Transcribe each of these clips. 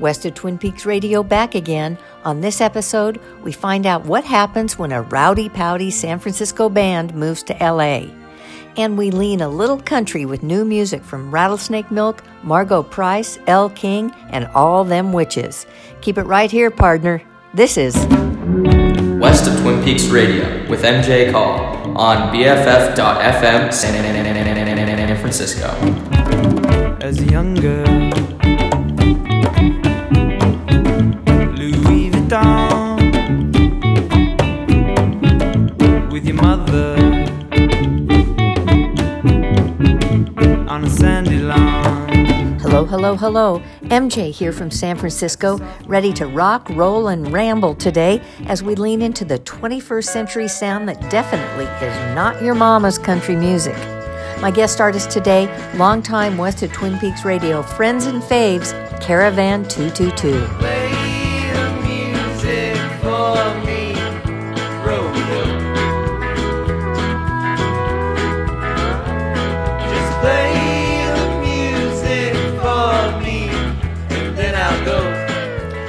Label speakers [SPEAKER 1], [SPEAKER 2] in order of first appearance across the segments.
[SPEAKER 1] West of Twin Peaks Radio back again. On this episode, we find out what happens when a rowdy pouty San Francisco band moves to LA. And we lean a little country with new music from Rattlesnake Milk, Margo Price, Elle King, and All Them Witches. Keep it right here, partner. This is
[SPEAKER 2] West of Twin Peaks Radio with MJ Call on BFF.FM San Francisco.
[SPEAKER 3] As a young girl
[SPEAKER 1] Hello, hello. MJ here from San Francisco, ready to rock, roll, and ramble today as we lean into the 21st century sound that definitely is not your mama's country music. My guest artist today, longtime West of Twin Peaks Radio friends and faves, Caravan 222.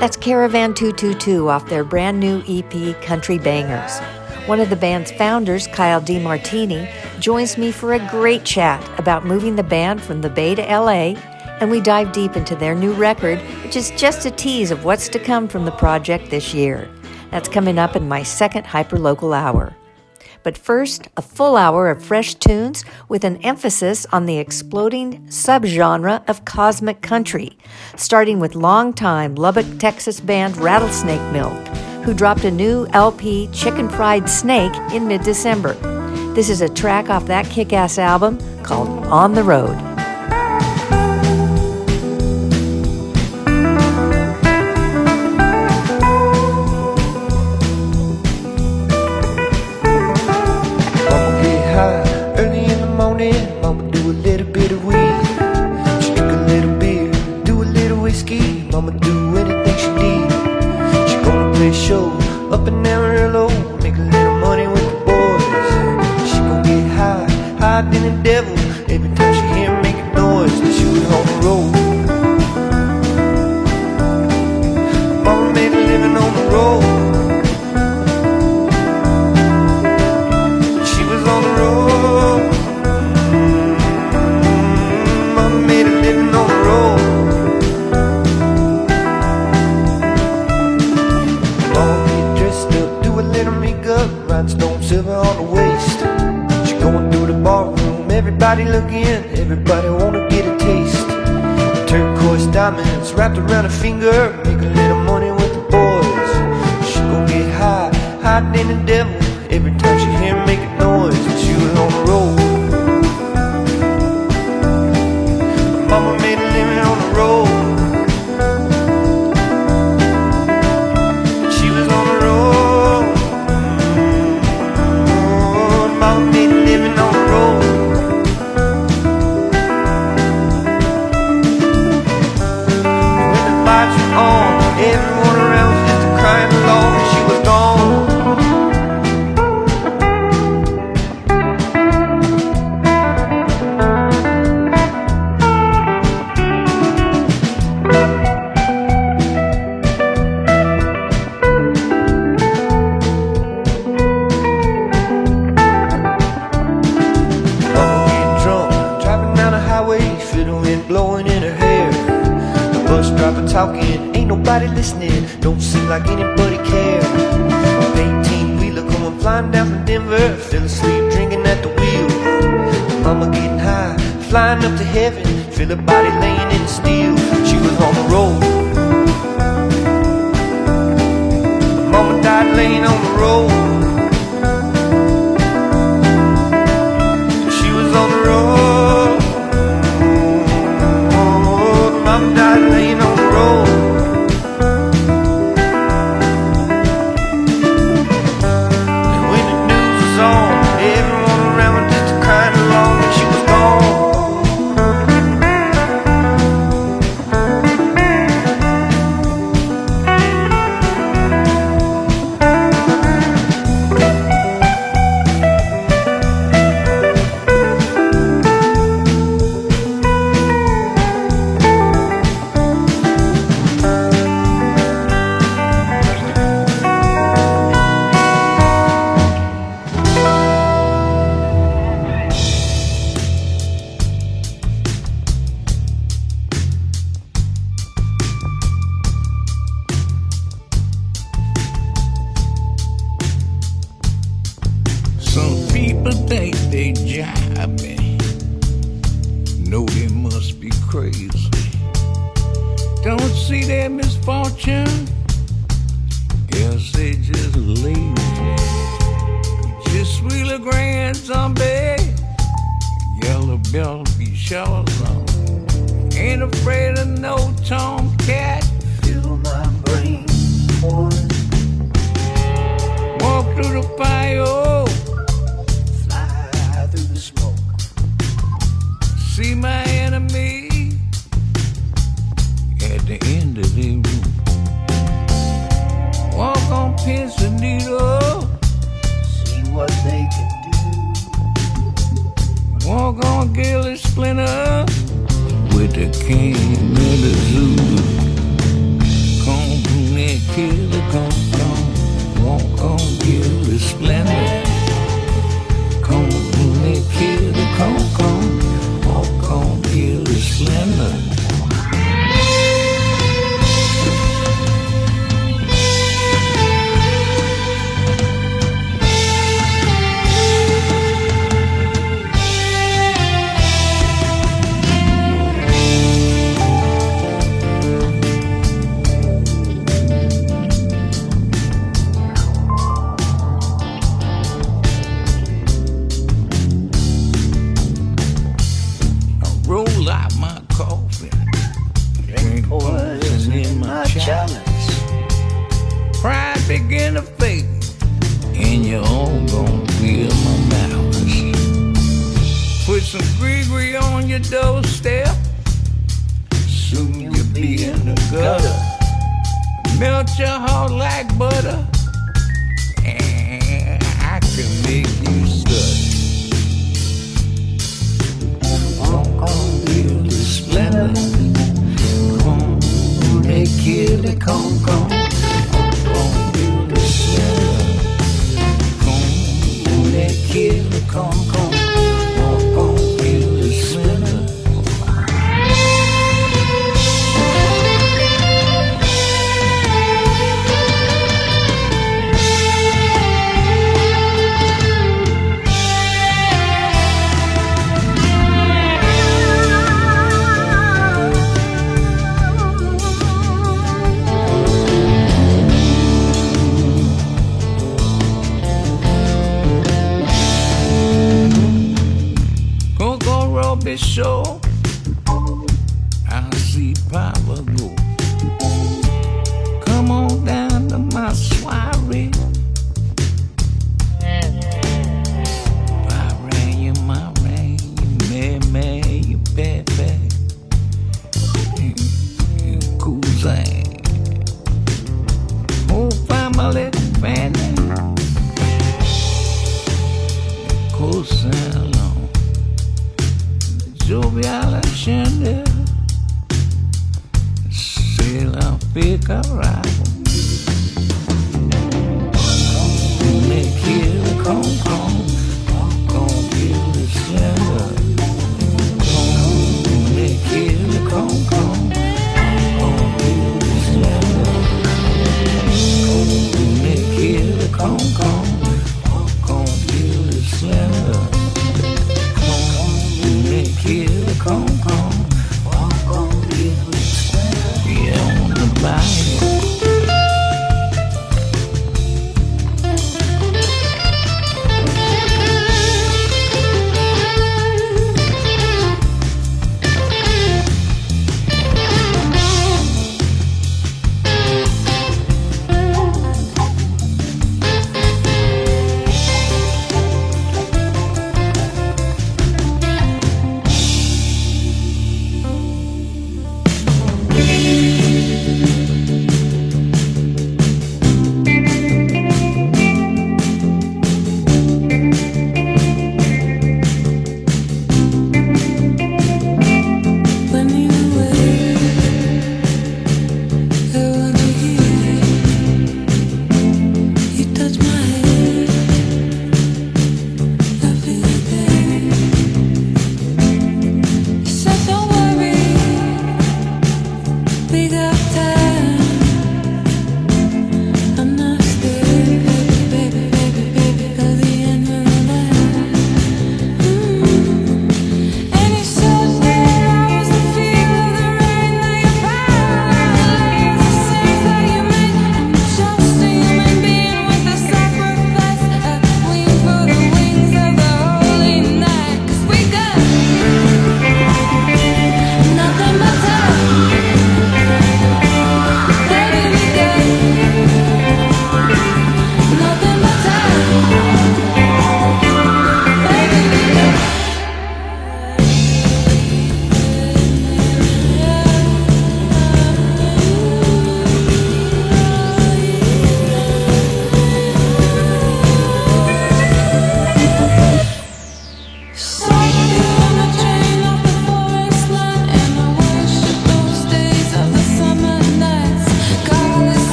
[SPEAKER 1] That's Caravan 222 off their brand new EP, Country Bangers. One of the band's founders, Kyle DeMartini, joins me for a great chat about moving the band from the Bay to LA, and we dive deep into their new record, which is just a tease of what's to come from the project this year. That's coming up in my second hyperlocal hour. But first, a full hour of fresh tunes with an emphasis on the exploding subgenre of cosmic country, starting with longtime Lubbock, Texas band Rattlesnake Milk, who dropped a new LP, Chicken Fried Snake, in mid December. This is a track off that kick ass album called On the Road.
[SPEAKER 4] everybody look in, everybody wanna get a taste. The turquoise diamonds wrapped around her finger, make a little money with the boys. She gon' get high, higher than the devil. They kill it,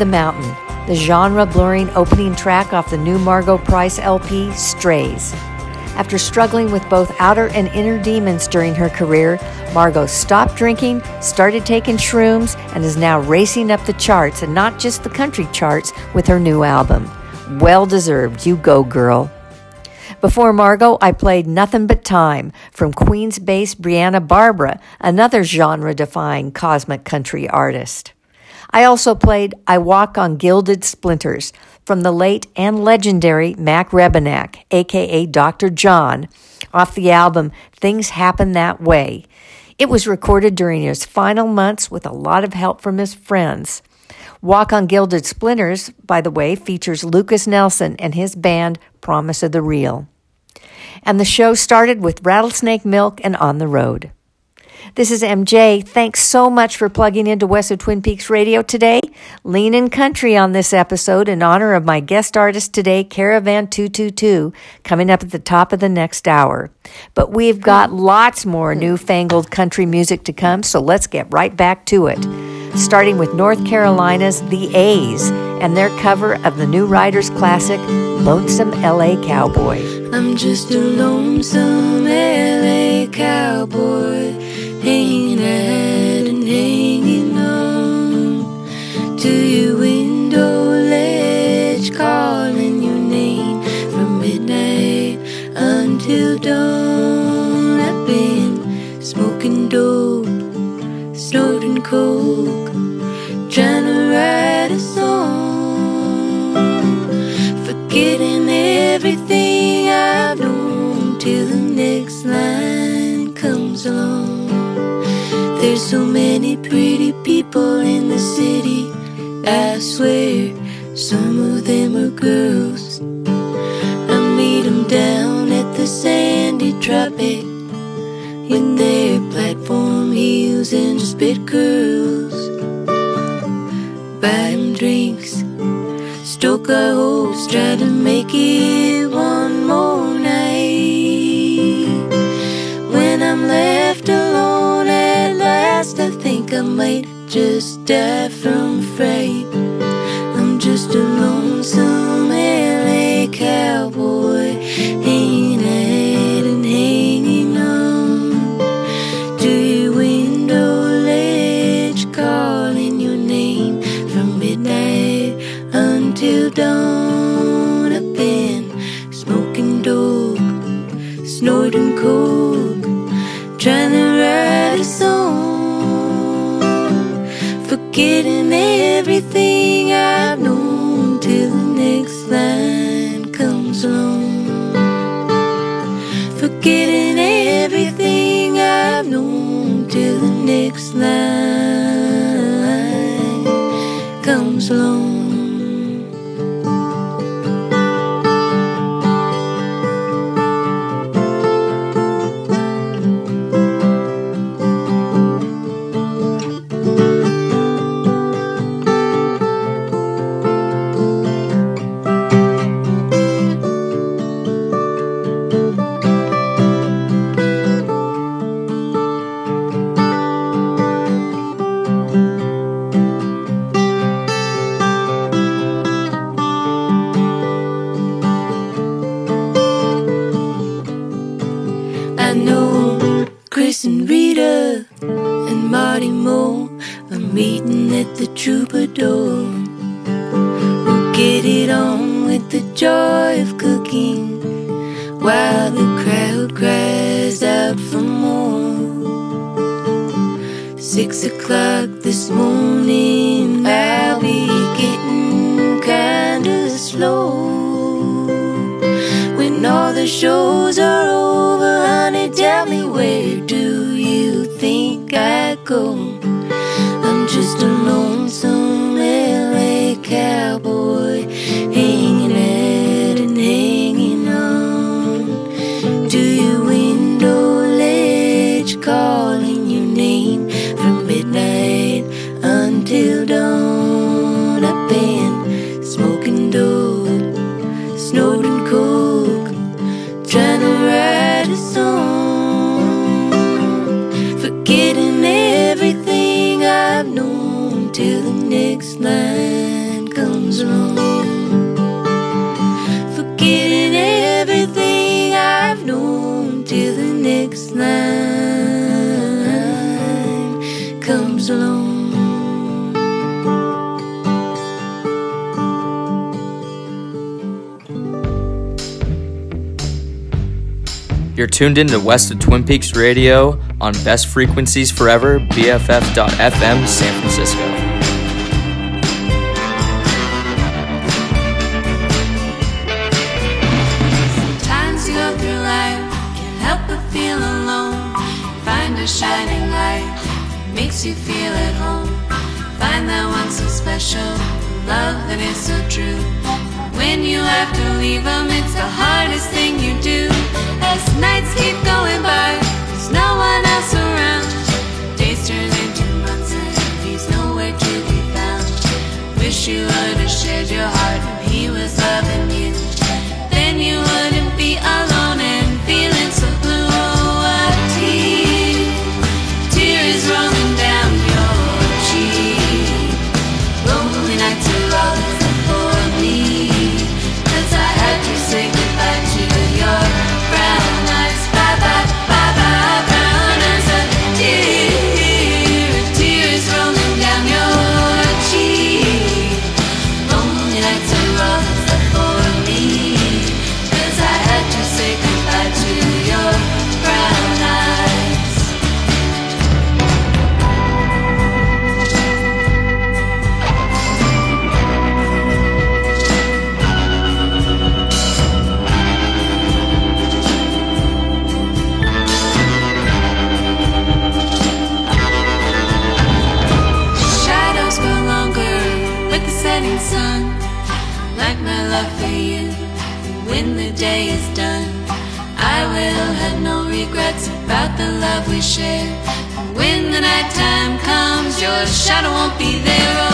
[SPEAKER 4] the
[SPEAKER 5] Mountain, the
[SPEAKER 6] genre blurring opening track off the new Margo Price LP, Strays. After struggling with both outer and inner demons during her career, Margo stopped drinking, started taking shrooms, and is now racing up the charts, and not just the country charts, with her new album. Well deserved. You go, girl. Before Margo, I played Nothing But Time from Queens based Brianna Barbara, another genre defying cosmic country artist. I also played I Walk on Gilded Splinters from the late and legendary Mac Rebennack, aka Dr. John, off the album Things Happen That Way. It was recorded during his final months with a lot of help from his friends. Walk on Gilded Splinters, by the way, features Lukas Nelson and his band Promise of the Real. And the show started with Rattlesnake Milk and On the Road. This is MJ. Thanks so much for plugging into West of Twin Peaks Radio today. Lean in country on this episode in honor of my guest artist today, Caravan 222, coming up at the top of the next hour. But we've got lots more newfangled country music to come, so let's get right back to it. Starting with North Carolina's The A's and their cover of the New Riders classic, Lonesome LA Cowboy.
[SPEAKER 7] I'm just a lonesome LA cowboy hanging out and hanging on to your window ledge, calling your name from midnight until dawn. I've been smoking dope, snorting coke, trying to write a song, forgetting everything I've known till the next line comes along. There's so many pretty people in the city. I swear, some of them are girls. I meet 'em down at the sandy tropic in their platform heels and spit curls. Buy 'em drinks, stoke our hopes, try to make it one more left alone at last, I think I might just die from fright. I'm just a lonesome LA cowboy, hanging out and hanging on to window ledge, calling your name from midnight until dawn. Smoking dope, snorting trying to write a song, forgetting everything I've known till the next line comes along. Forgetting everything I've known till the next line comes along. let the troubadour. We'll get it on with the joy of cooking while the crowd cries out for more. Six o'clock this morning, I'll be getting kinda slow. When all the shows are over, honey, tell me where do you think I go?
[SPEAKER 2] You're tuned in to West of Twin Peaks Radio on Best Frequencies Forever, BFF.FM, San Francisco.
[SPEAKER 7] have to leave them, it's the hardest thing you do. As nights keep going by, there's no one else around. Days turn into months and he's nowhere to be found. Wish you would've shared your heart and he was loving you. Then you would've. And when the night time comes, your shadow won't be there.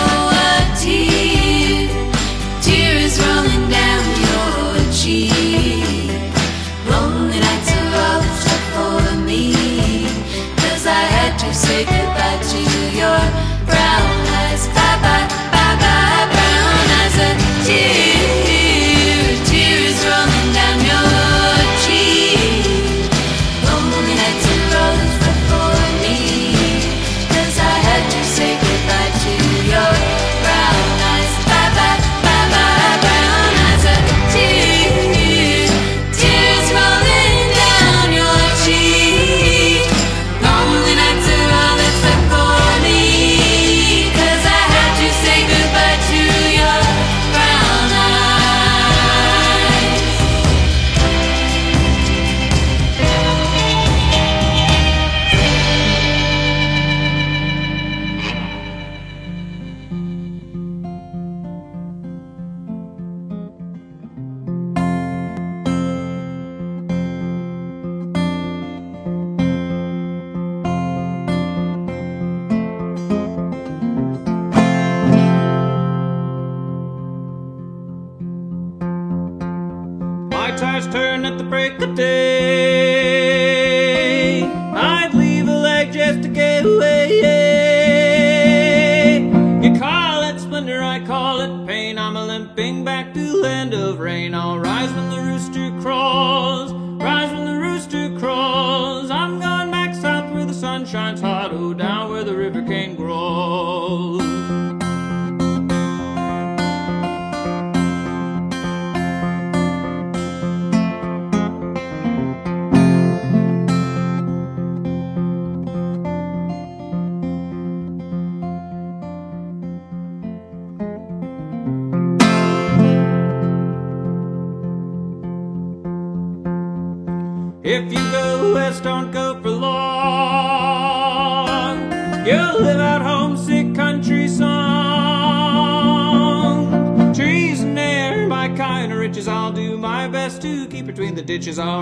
[SPEAKER 7] is our.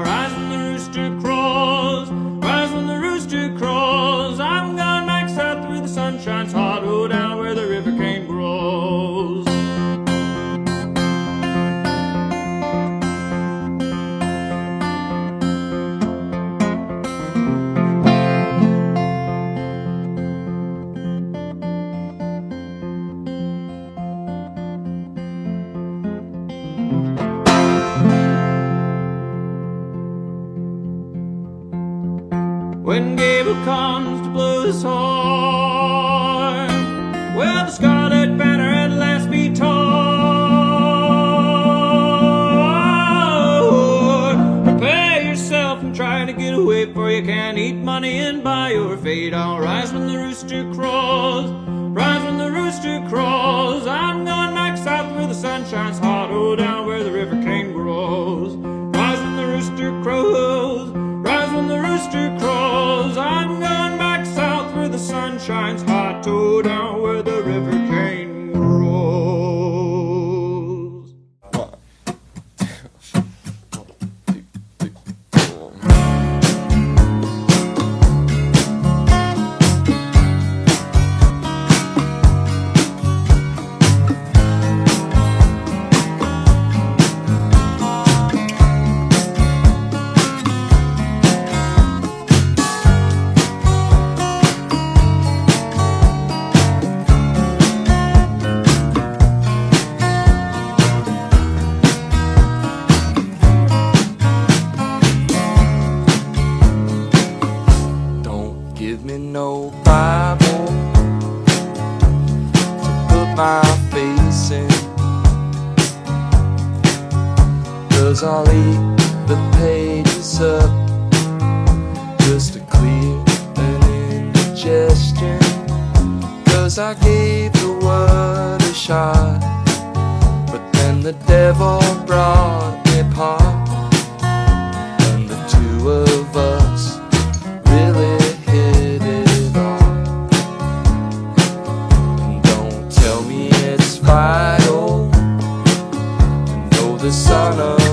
[SPEAKER 7] Cause
[SPEAKER 3] I'll eat the
[SPEAKER 8] pages up just to clear an indigestion. Cause I gave the word a shot, but then the devil brought me apart. And the two of us really hit it off. Don't tell me it's vital. And though
[SPEAKER 9] the sun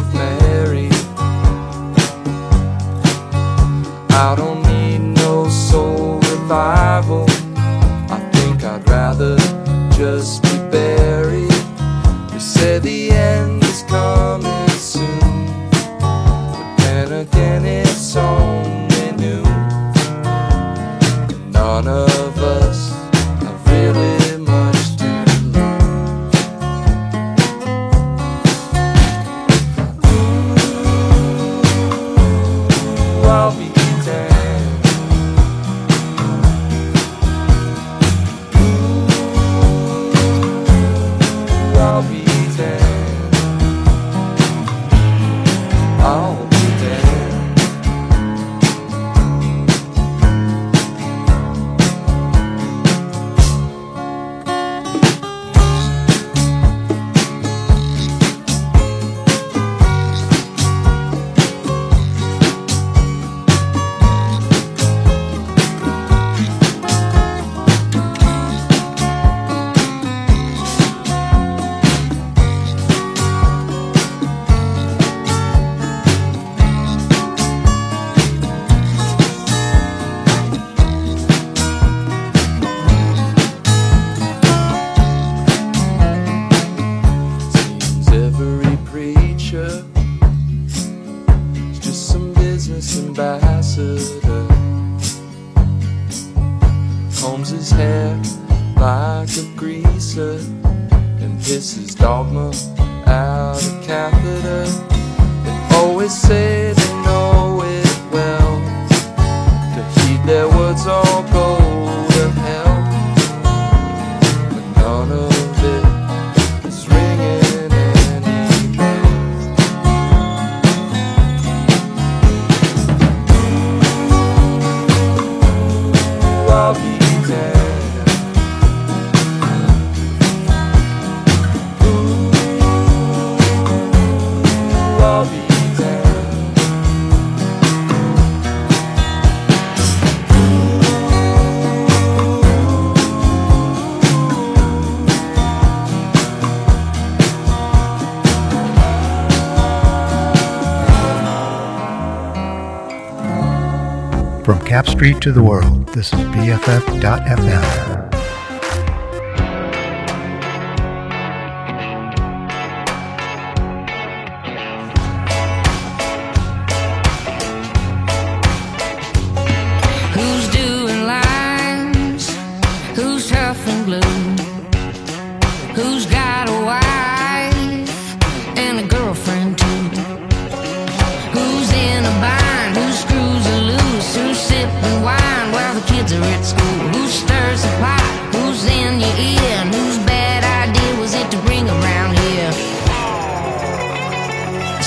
[SPEAKER 9] Street to the World. This is BFF.FM.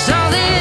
[SPEAKER 10] saw the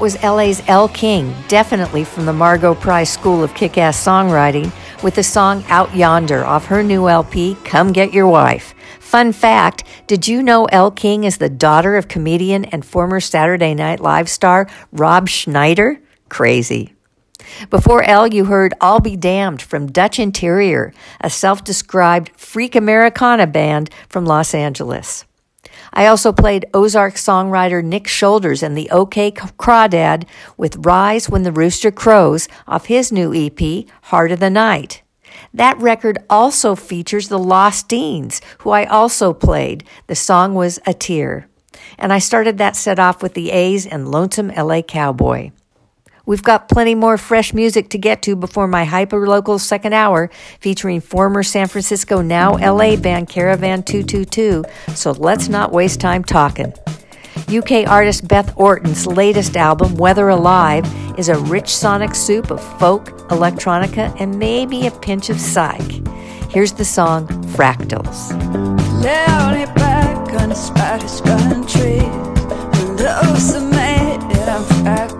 [SPEAKER 6] Was LA's Elle King, definitely from the Margo Price School of Kick Ass Songwriting, with the song Out Yonder off her new LP, Come Get Your Wife. Fun fact Did you know Elle King is the daughter of comedian and former Saturday Night Live star Rob Schneider? Crazy. Before Elle, you heard I'll Be Damned from Dutch Interior, a self described freak Americana band from Los Angeles. I also played Ozark songwriter Nick Shoulders and the OK Crawdad with Rise When the Rooster Crows off his new EP, Heart of the Night. That record also features the Lost Deans, who I also played. The song was A Tear. And I started that set off with the A's and Lonesome LA Cowboy. We've got plenty more fresh music to get to before my hyper local second hour featuring former San Francisco, now LA band Caravan 222. So let's not waste time talking. UK artist Beth Orton's latest album, Weather Alive, is a rich sonic soup of folk, electronica, and maybe a pinch of psych. Here's the song Fractals.
[SPEAKER 11] Back on spider's trees, the made it, I'm.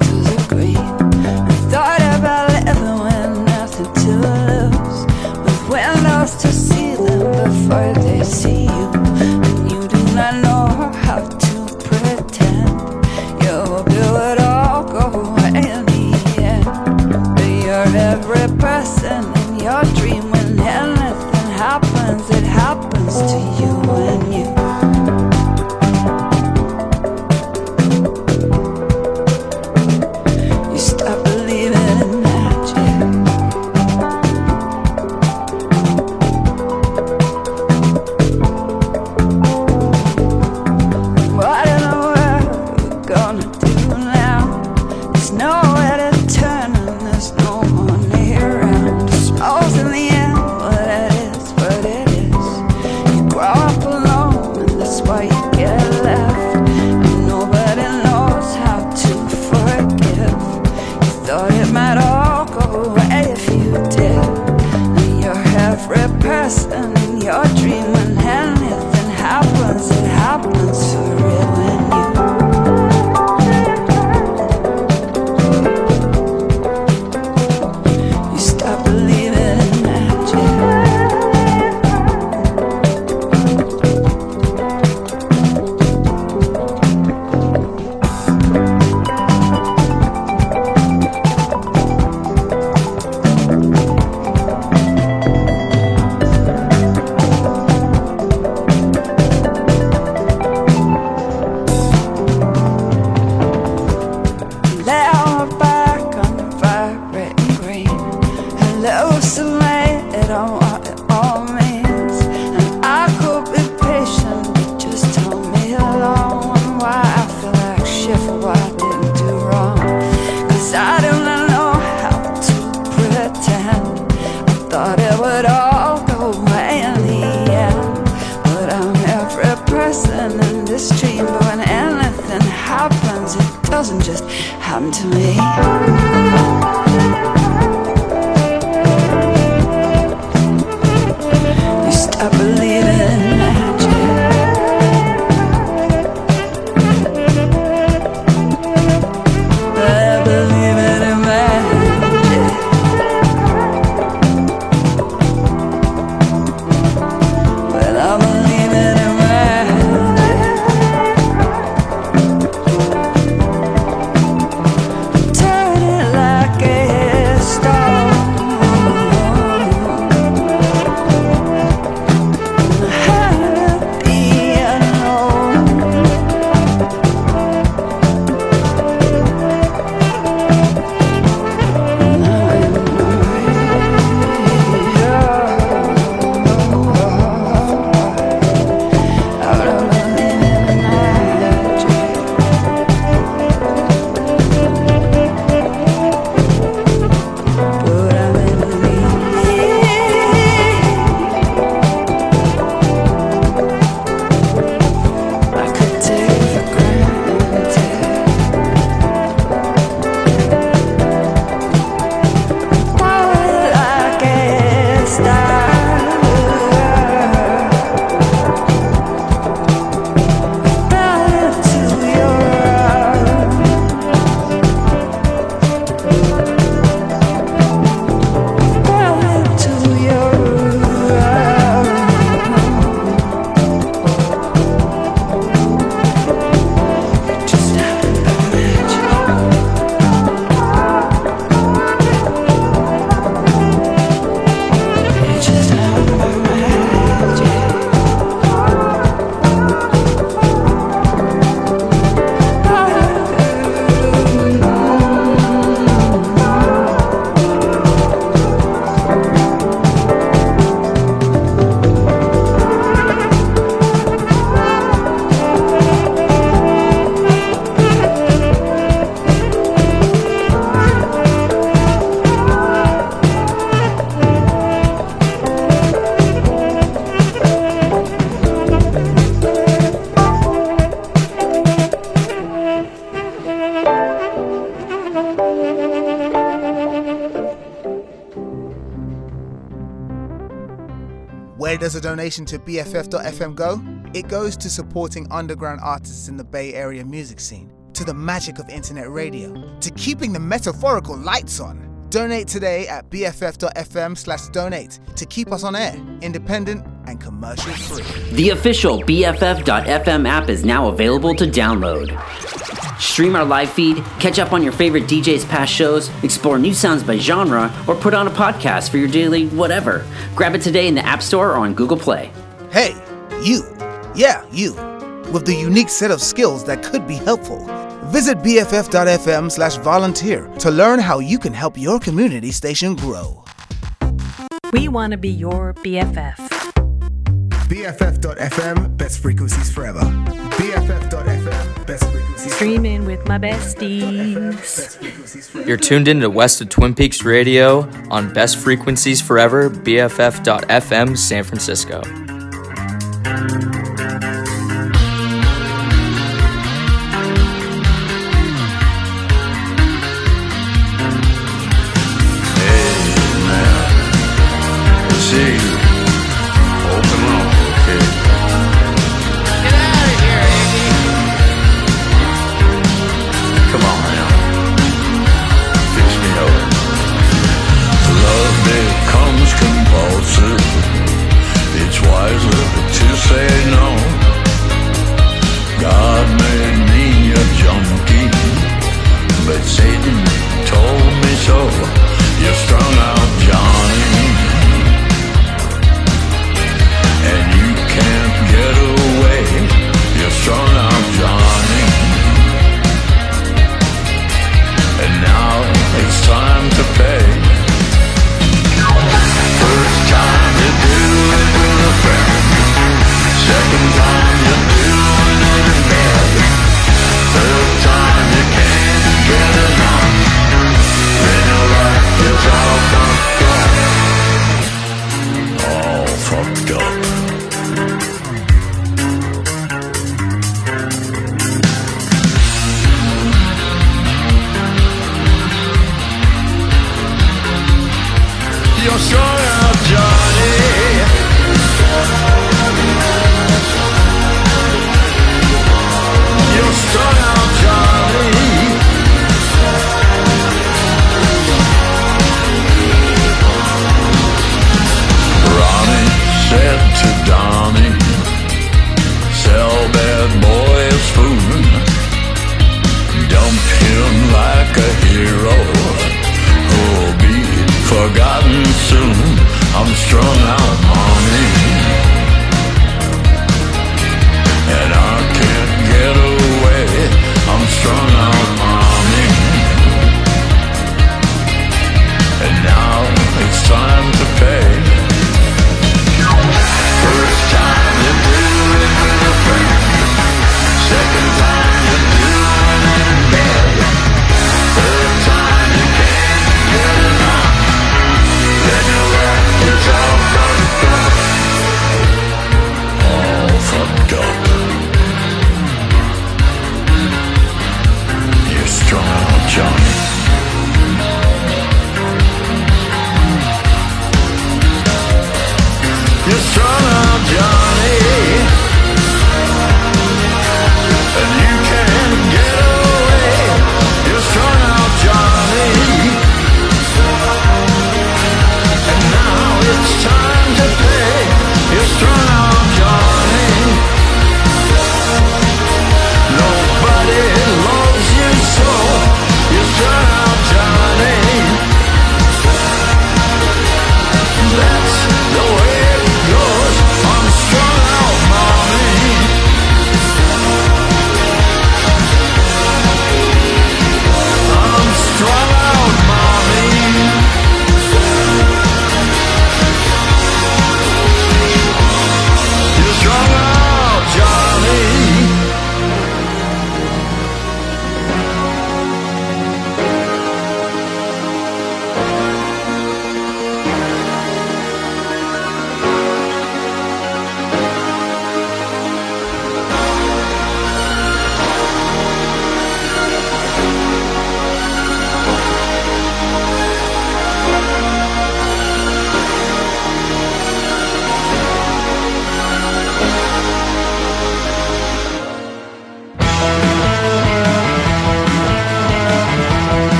[SPEAKER 12] Where does a donation to BFF.FM go? It goes to supporting underground artists in the Bay Area music scene, to the magic of internet radio, to keeping the metaphorical lights on. Donate today at BFF.FM slash donate to keep us on air, independent and commercial free.
[SPEAKER 13] The official BFF.FM app is now available to download. Stream our live feed, catch up on your favorite DJ's past shows, explore new sounds by genre, or put on a podcast for your daily whatever. Grab it today in the App Store or on Google Play.
[SPEAKER 12] Hey, you. Yeah, you. With the unique set of skills that could be helpful. Visit bff.fm slash volunteer to learn how you can help your community station grow.
[SPEAKER 14] We want to be your BFF.
[SPEAKER 10] BFF.FM, best frequencies forever. BFF.FM, best frequencies
[SPEAKER 14] Streaming with my besties.
[SPEAKER 2] You're tuned in to West of Twin Peaks Radio on Best Frequencies Forever, BFF.FM, San Francisco.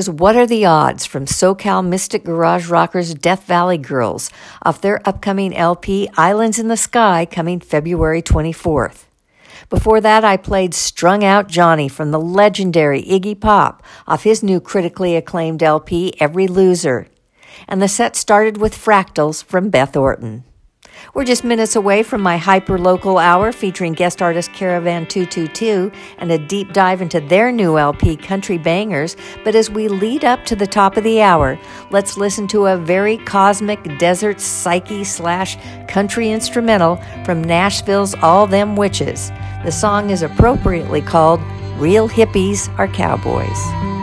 [SPEAKER 6] Was What Are the Odds from SoCal Mystic Garage Rockers Death Valley Girls off their upcoming LP Islands in the Sky coming February 24th. Before that, I played Strung Out Johnny from the legendary Iggy Pop off his new critically acclaimed LP Every Loser. And the set started with Fractals from Beth Orton. We're just minutes away from my hyper local hour featuring guest artist Caravan 222 and a deep dive into their new LP, Country Bangers. But as we lead up to the top of the hour, let's listen to a very cosmic desert psyche slash country instrumental from Nashville's All Them Witches. The song is appropriately called Real Hippies Are Cowboys.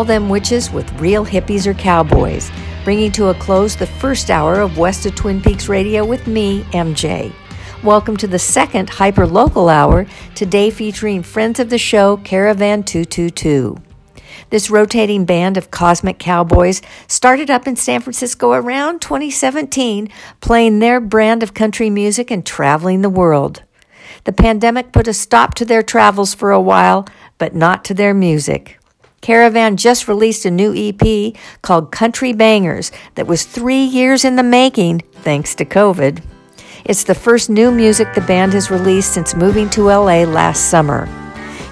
[SPEAKER 6] All Them Witches with Real Hippies or Cowboys, bringing to a close the first hour of West of Twin Peaks Radio with me, MJ. Welcome to the second hyper local hour, today featuring friends of the show Caravan 222. This rotating band of cosmic cowboys started up in San Francisco around 2017, playing their brand of country music and traveling the world. The pandemic put a stop to their travels for a while, but not to their music. Caravan just released a new EP called Country Bangers that was three years in the making, thanks to COVID. It's the first new music the band has released since moving to LA last summer.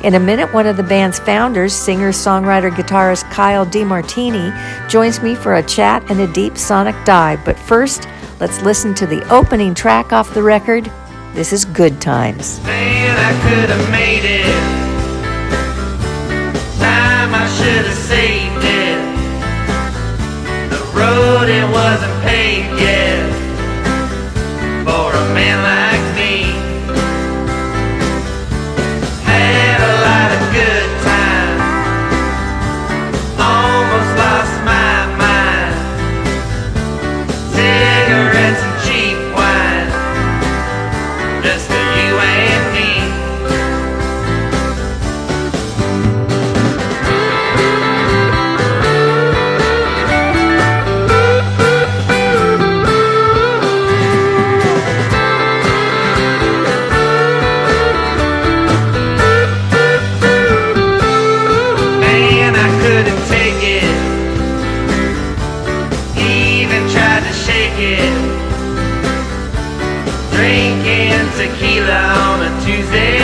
[SPEAKER 6] In a minute, one of the band's founders, singer, songwriter, guitarist Kyle DeMartini, joins me for a chat and a deep sonic dive. But first, let's listen to the opening track off the record. This is Good Times.
[SPEAKER 15] Man, I could have Drinking tequila on a Tuesday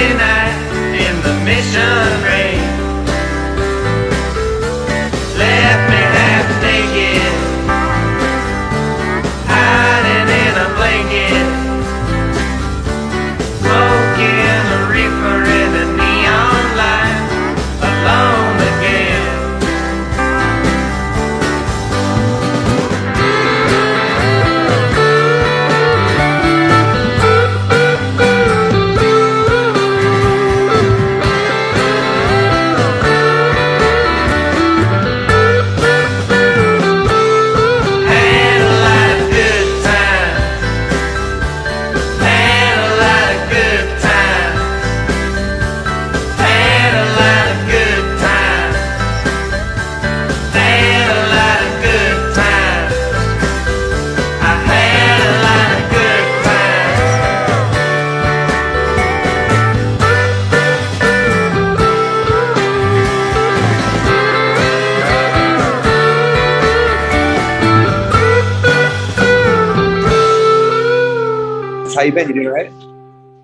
[SPEAKER 16] How you been? You doing all right?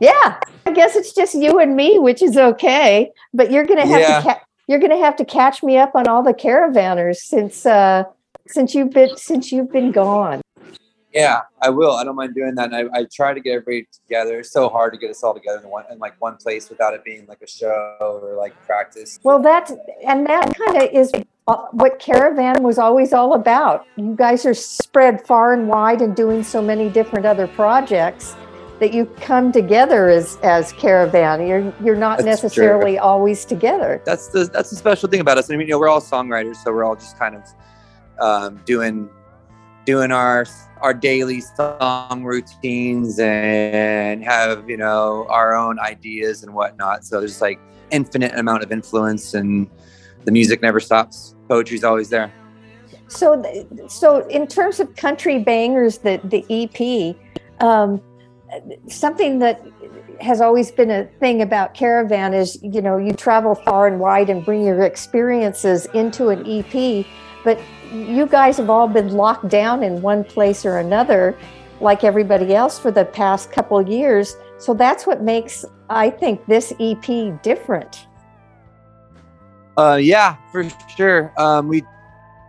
[SPEAKER 6] Yeah, I guess it's just you and me, which is okay. But you're gonna have
[SPEAKER 16] Yeah.
[SPEAKER 6] to ca- you're gonna have to catch me up on all the caravanners since uh, since you've been since you've been gone.
[SPEAKER 16] Yeah, I will. I don't mind doing that. And I, I try to get everybody together. It's so hard to get us all together in one in like one place without it being like a show or like practice.
[SPEAKER 6] Well, that and that kind of is what Caravan was always all about. You guys are spread far and wide and doing so many different other projects that you come together as as Caravan. You're you're not
[SPEAKER 16] That's true.
[SPEAKER 6] necessarily always together.
[SPEAKER 16] That's the that's the special thing about us. I mean, you know, we're all songwriters, so we're all just kind of um, doing doing our our daily song routines and have you know our own ideas and whatnot. So there's like infinite amount of influence, and the music never stops. Poetry's always there.
[SPEAKER 6] So, so in terms of country bangers, the the EP, um, something that has always been a thing about Caravan is you know you travel far and wide and bring your experiences into an EP, but you guys have all been locked down in one place or another, like everybody else for the past couple years. So that's what makes I think this EP different.
[SPEAKER 16] Uh, yeah, for sure. Um, we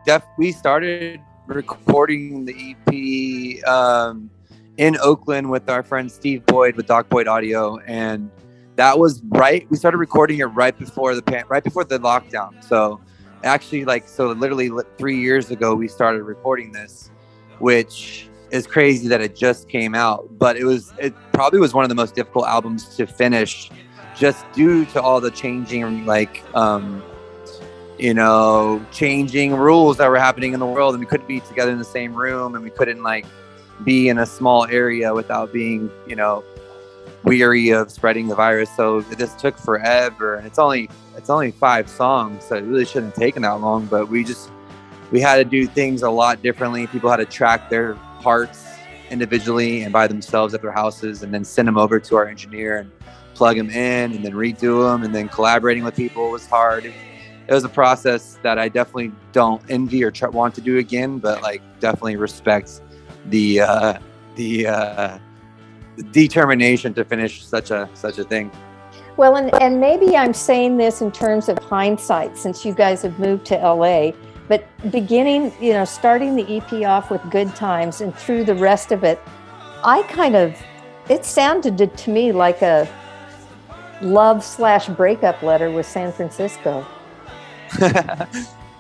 [SPEAKER 16] def we started recording the EP um, in Oakland with our friend Steve Boyd with Doc Boyd Audio, and that was right. We started recording it right before the pan, right before the lockdown. So actually, like, so literally three years ago, we started recording this, which is crazy that it just came out. But it was it probably was one of the most difficult albums to finish, just due to all the changing like um, you know, changing rules that were happening in the world, and we couldn't be together in the same room, and we couldn't like be in a small area without being, you know, weary of spreading the virus. So this took forever, and it's only it's only five songs, so it really shouldn't have taken that long. But we just we had to do things a lot differently. People had to track their parts individually and by themselves at their houses, and then send them over to our engineer and plug them in, and then redo them, and then collaborating with people was hard. It, was a process that I definitely don't envy or try, want to do again, but like definitely respect the uh, the uh, determination to finish such a such a thing.
[SPEAKER 6] Well, and, and maybe I'm saying this in terms of hindsight since you guys have moved to LA, but beginning, you know, starting the EP off with good times and through the rest of it, I kind of, it sounded to, to me like a love slash breakup letter with San Francisco.
[SPEAKER 16] uh,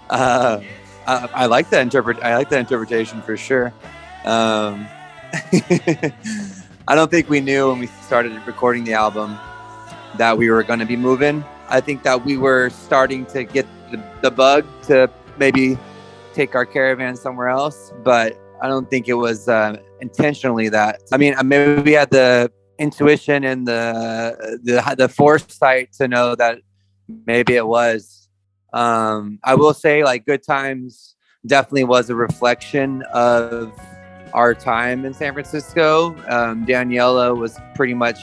[SPEAKER 16] I, I like that interpret. I like that interpretation for sure. Um, I don't think we knew when we started recording the album that we were going to be moving. I think that we were starting to get the, the bug to maybe take our caravan somewhere else, but I don't think it was uh, intentionally that. I mean, maybe we had the intuition and the the the foresight to know that maybe it was. Um, I will say, like, Good Times definitely was a reflection of our time in San Francisco. Um, Daniela was pretty much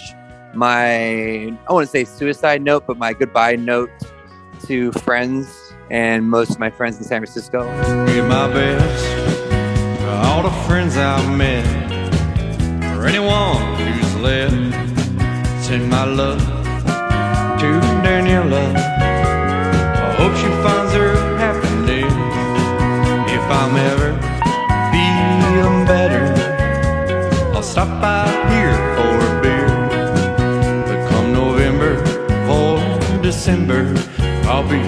[SPEAKER 16] my, I want to say suicide note, but my goodbye note to friends and most of my friends in San Francisco.
[SPEAKER 17] Give my best to all the friends I've met, for anyone who's left. Send my love to Daniela. Stop by here for a beer. But come November or December, I'll be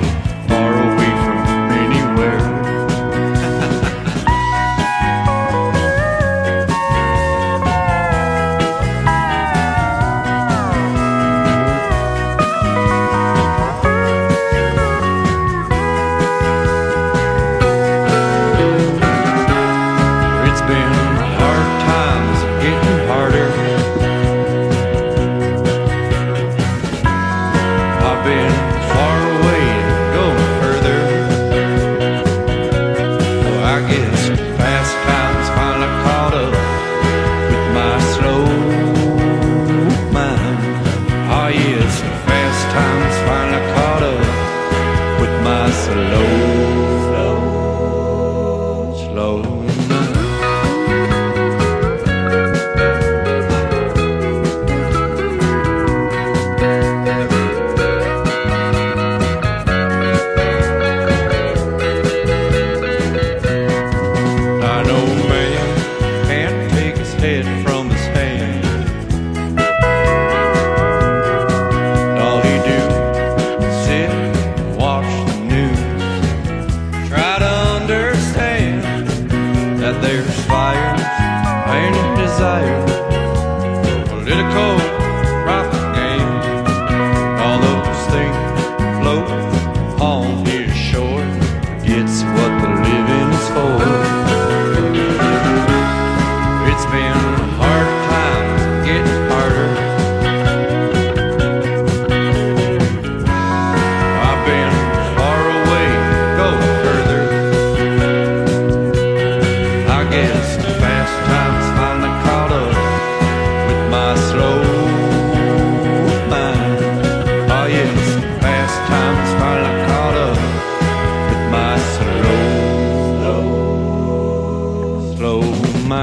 [SPEAKER 6] In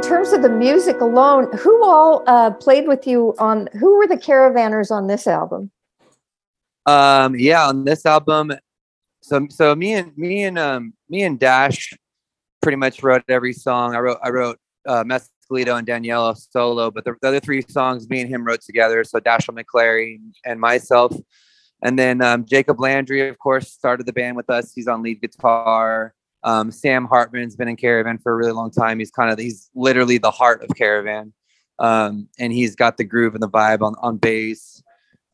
[SPEAKER 6] terms of the music alone, who all uh, played with you on, who were the caravanners on this album?
[SPEAKER 16] Um, yeah, on this album, so so me and me and um me and Dash pretty much wrote every song. I wrote I wrote uh, Mescalito and Daniela solo, but the, the other three songs me and him wrote together. So Dashiell McClary and myself, And then um, Jacob Landry, of course, started the band with us. He's on lead guitar. Um, Sam Hartman's been in Caravan for a really long time. He's kind of he's literally the heart of Caravan, um, and he's got the groove and the vibe on on bass.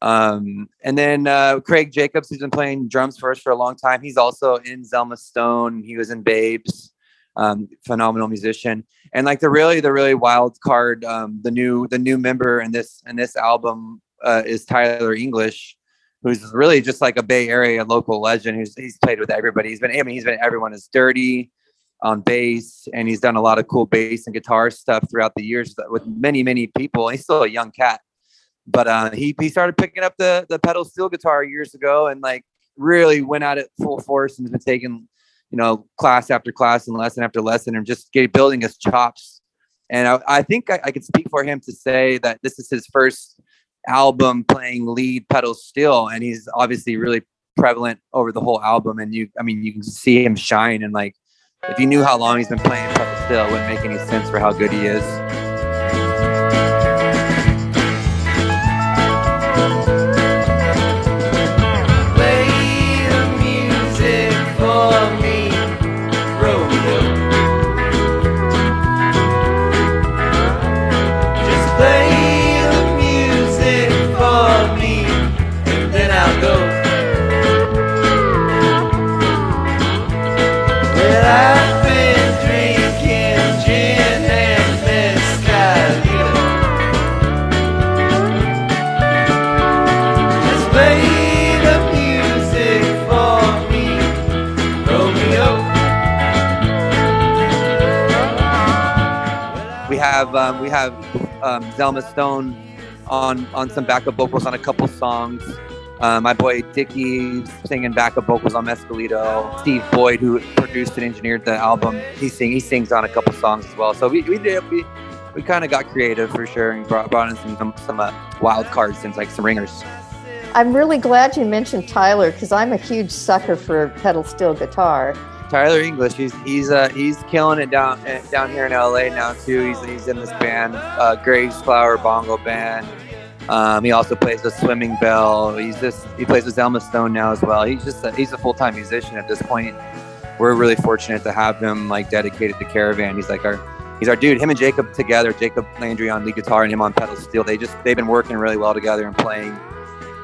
[SPEAKER 16] Um, and then uh, Craig Jacobs, who's been playing drums for us for a long time. He's also in Zelma Stone. He was in Babes. Um, phenomenal musician. And like the really the really wild card, um, the new the new member in this in this album uh, is Tyler English who's really just like a Bay Area local legend. Who's he's played with everybody. He's been I mean he's been everyone is dirty on bass and he's done a lot of cool bass and guitar stuff throughout the years with many many people. He's still a young cat, but uh, he he started picking up the the pedal steel guitar years ago and like really went at it full force and has been taking you know class after class and lesson after lesson and just get, building his chops. And I, I think I, I could speak for him to say that this is his first album playing lead pedal steel and he's obviously really prevalent over the whole album and you i mean you can see him shine and like if you knew how long he's been playing pedal steel it wouldn't make any sense for how good he is um, we have um, Zelma Stone on on some backup vocals on a couple songs. Uh, my boy Dicky singing backup vocals on Mescalito. Steve Boyd, who produced and engineered the album, he sing he sings on a couple songs as well. So we we did we, we kind of got creative for sure and brought, brought in some some, some uh, wild cards and like some ringers.
[SPEAKER 6] I'm really glad you mentioned Tyler because I'm a huge sucker for pedal steel guitar.
[SPEAKER 16] Tyler English, he's he's uh he's killing it down eh, down here in LA now too. He's he's in this band, uh, Graves Flower Bongo Band. Um, he also plays the Swimming Bell. He's just he plays with Zelma Stone now as well. He's just a, he's a full time musician at this point. We're really fortunate to have him like dedicated to Caravan. He's like our he's our dude. Him and Jacob together, Jacob Landry on lead guitar and him on pedal steel. They just they've been working really well together and playing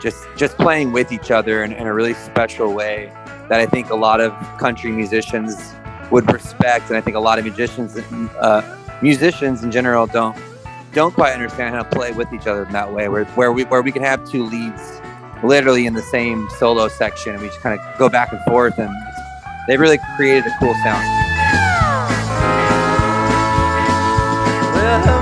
[SPEAKER 16] just just playing with each other in, in a really special way that I think a lot of country musicians would respect, and I think a lot of musicians uh, musicians in general don't don't quite understand how to play with each other in that way, where where we where we can have two leads literally in the same solo section, and we just kind of go back and forth, and they really created a cool sound.
[SPEAKER 15] Well,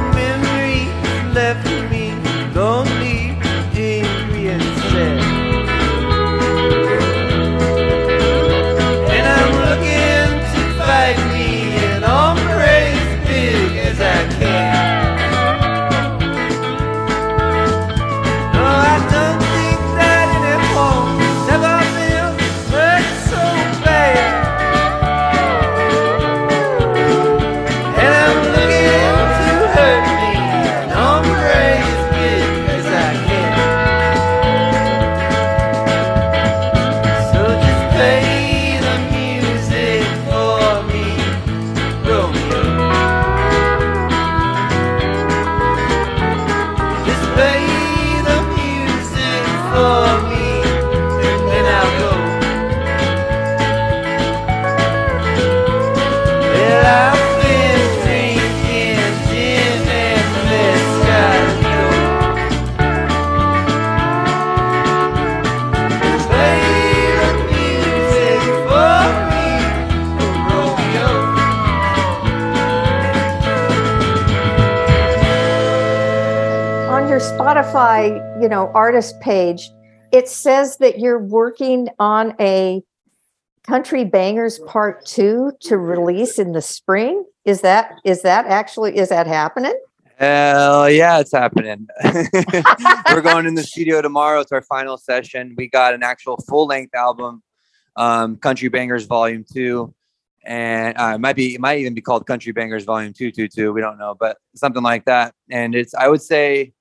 [SPEAKER 6] Spotify, you know, artist page, it says that you're working on a Country Bangers Part 2 to release in the spring. Is that is that actually is that happening?
[SPEAKER 16] Hell yeah, it's happening. We're going in the studio tomorrow. It's our final session. We got an actual full length album, um, Country Bangers Volume Two, and uh, it might be it might even be called Country Bangers Volume Two Two Two. We don't know, but something like that. And it's I would say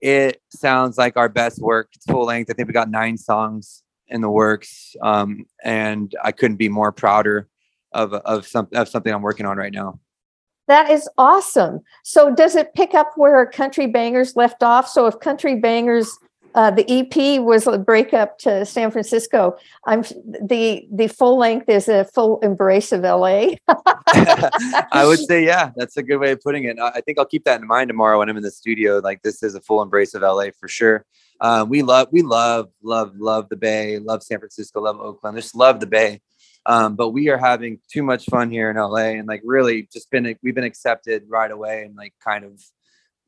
[SPEAKER 16] it sounds like our best work. It's full length. I think we got nine songs in the works, um, and I couldn't be more prouder of of some of something I'm working on right now.
[SPEAKER 18] That is awesome. So does it pick up where Country Bangers left off? So if Country Bangers uh, the EP was a breakup to San Francisco. I'm the the full length is a full embrace of LA.
[SPEAKER 16] I would say, yeah, that's a good way of putting it. I think I'll keep that in mind tomorrow when I'm in the studio. Like this is a full embrace of LA for sure. Um, we love, we love, love, love the Bay, love San Francisco, love Oakland, just love the Bay. Um, but we are having too much fun here in LA, and like really just been we've been accepted right away, and like kind of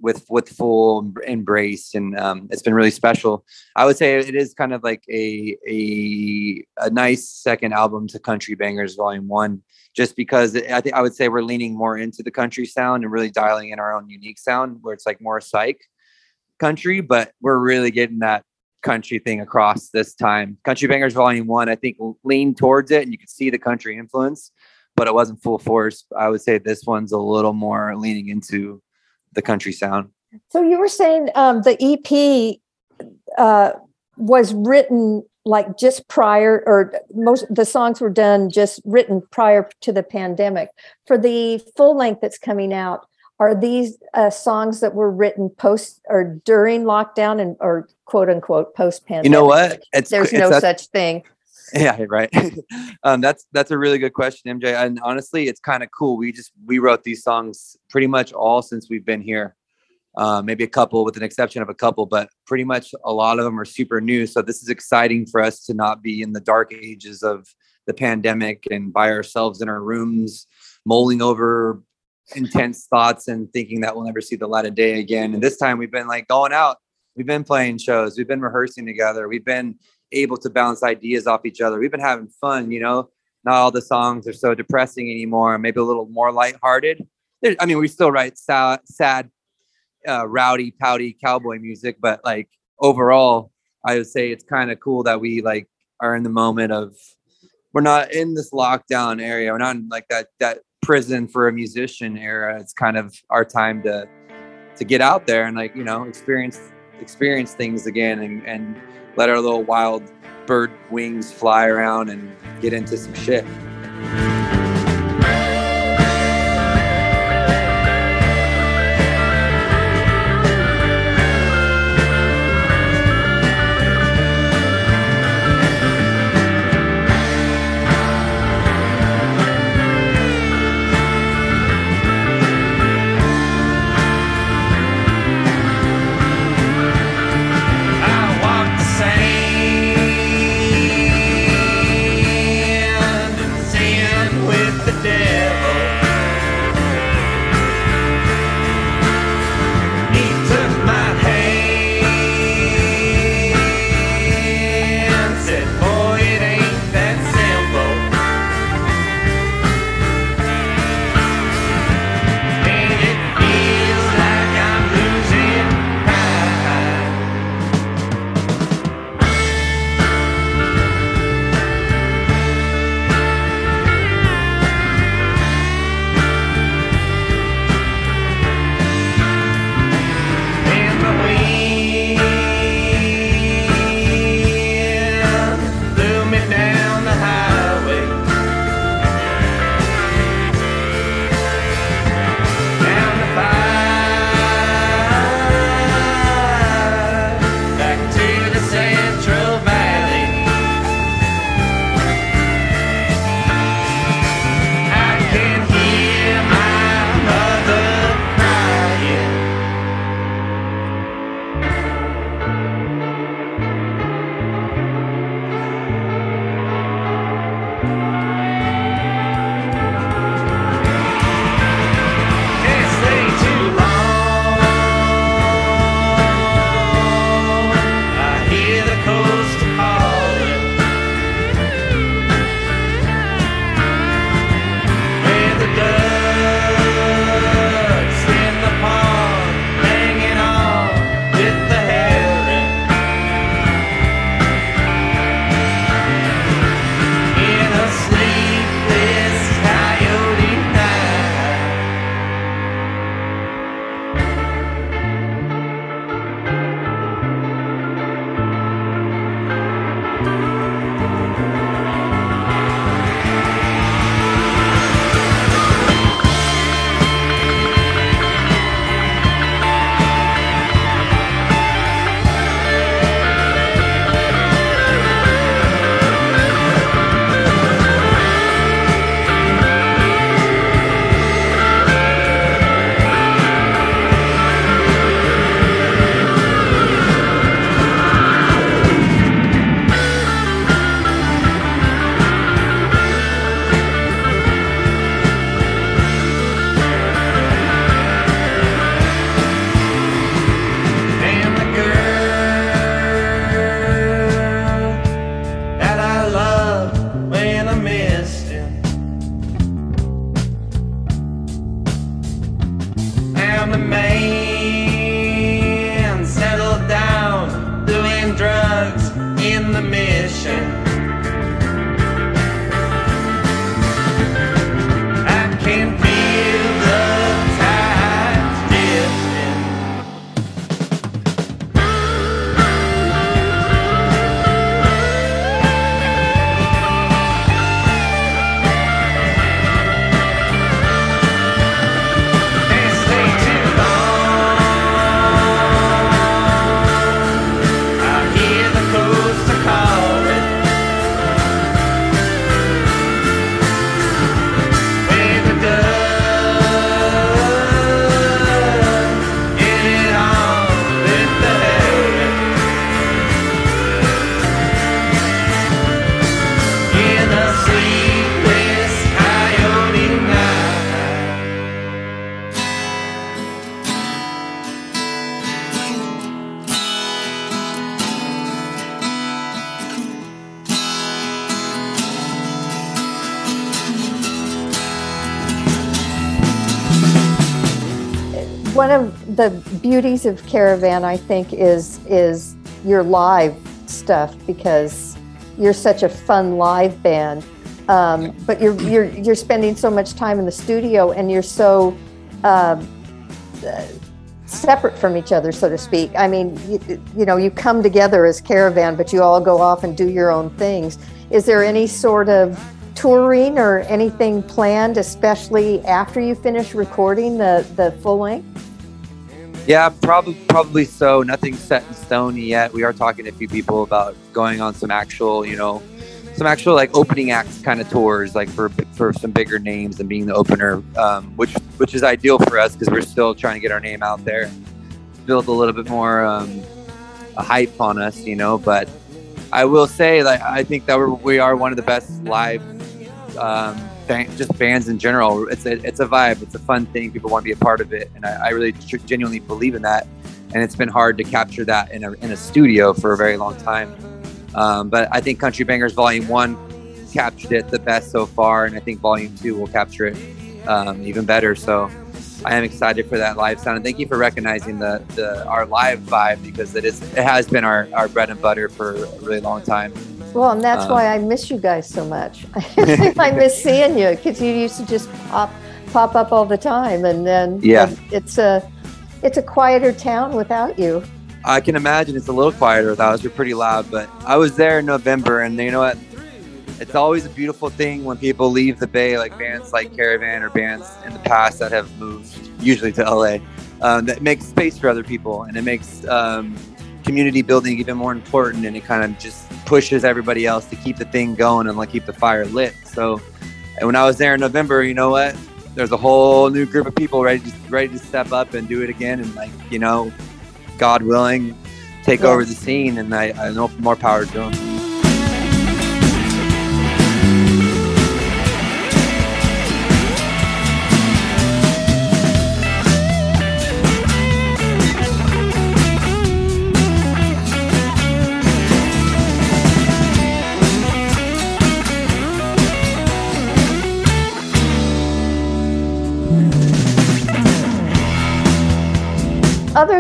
[SPEAKER 16] with with full embrace and um, it's been really special. I would say it is kind of like a a, a nice second album to country bangers volume one just because i think i would say we're leaning more into the country sound and really dialing in our own unique sound where it's like more psych country but we're really getting that country thing across this time. Country bangers volume one i think leaned towards it and you could see the country influence but it wasn't full force. I would say this one's a little more leaning into the country sound.
[SPEAKER 18] So you were saying um, the EP uh, was written like just prior, or most the songs were done just written prior to the pandemic. For the full length that's coming out, are these uh, songs that were written post or during lockdown and or quote unquote post pandemic?
[SPEAKER 16] You know what?
[SPEAKER 18] It's, There's no such thing.
[SPEAKER 16] Yeah, right. um, that's that's a really good question, MJ. And honestly, it's kind of cool. We just we wrote these songs pretty much all since we've been here. Uh, maybe a couple, with an exception of a couple, but pretty much a lot of them are super new. So this is exciting for us to not be in the dark ages of the pandemic and by ourselves in our rooms, mulling over intense thoughts and thinking that we'll never see the light of day again. And this time we've been like going out, we've been playing shows, we've been rehearsing together, we've been able to bounce ideas off each other. We've been having fun, you know. Not all the songs are so depressing anymore. Maybe a little more lighthearted. There, I mean, we still write sad, sad uh, rowdy, pouty cowboy music, but like overall, I would say it's kind of cool that we like are in the moment of we're not in this lockdown area. We're not in like that that prison for a musician era. It's kind of our time to to get out there and like you know experience experience things again and and let our little wild bird wings fly around and get into some shit.
[SPEAKER 19] The
[SPEAKER 18] beauties of Caravan, I think, is is your live stuff because you're such a fun live band. Um, but you're you're you're spending so much time in the studio, and you're so uh, separate from each other, so to speak. I mean, you, you know, you come together as Caravan, but you all go off and do your own things. Is there any sort of touring or anything planned, especially after you finish recording the the full length?
[SPEAKER 16] Yeah, probably probably so. Nothing set in stone yet. We are talking to a few people about going on some actual, you know, some actual like opening acts kind of tours, like for for some bigger names and being the opener, um, which which is ideal for us because we're still trying to get our name out there, build a little bit more um, a hype on us, you know. But I will say, like, I think that we're, we are one of the best live, um, just bands in general. It's a it's a vibe. It's a fun thing. People want to be a part of it, and I, I really tr- genuinely believe in that. And it's been hard to capture that in a in a studio for a very long time. Um, but I think Country Bangers Volume One captured it the best so far, and I think Volume Two will capture it um, even better. So I am excited for that live sound, and thank you for recognizing the, the our live vibe because it is it has been our, our bread and butter for a really long time.
[SPEAKER 18] Well, and that's
[SPEAKER 16] Um,
[SPEAKER 18] why I miss you guys so much. I miss seeing you because you used to just pop pop up all the time, and then
[SPEAKER 16] Yeah.
[SPEAKER 18] it's a it's a quieter town without you.
[SPEAKER 16] I can imagine it's a little quieter without us. We're pretty loud, but I was there in November, and you know what? It's always a beautiful thing when people leave the Bay, like bands like Caravan or bands in the past that have moved, usually to LA, um, that makes space for other people, and it makes um, community building even more important, and it kind of just pushes everybody else to keep the thing going and like keep the fire lit. So, and when I was there in November, you know what? There's a whole new group of people ready to ready to step up and do it again, and like you know, God willing, take
[SPEAKER 18] Yeah.
[SPEAKER 16] over the scene, and I, I know more power to them.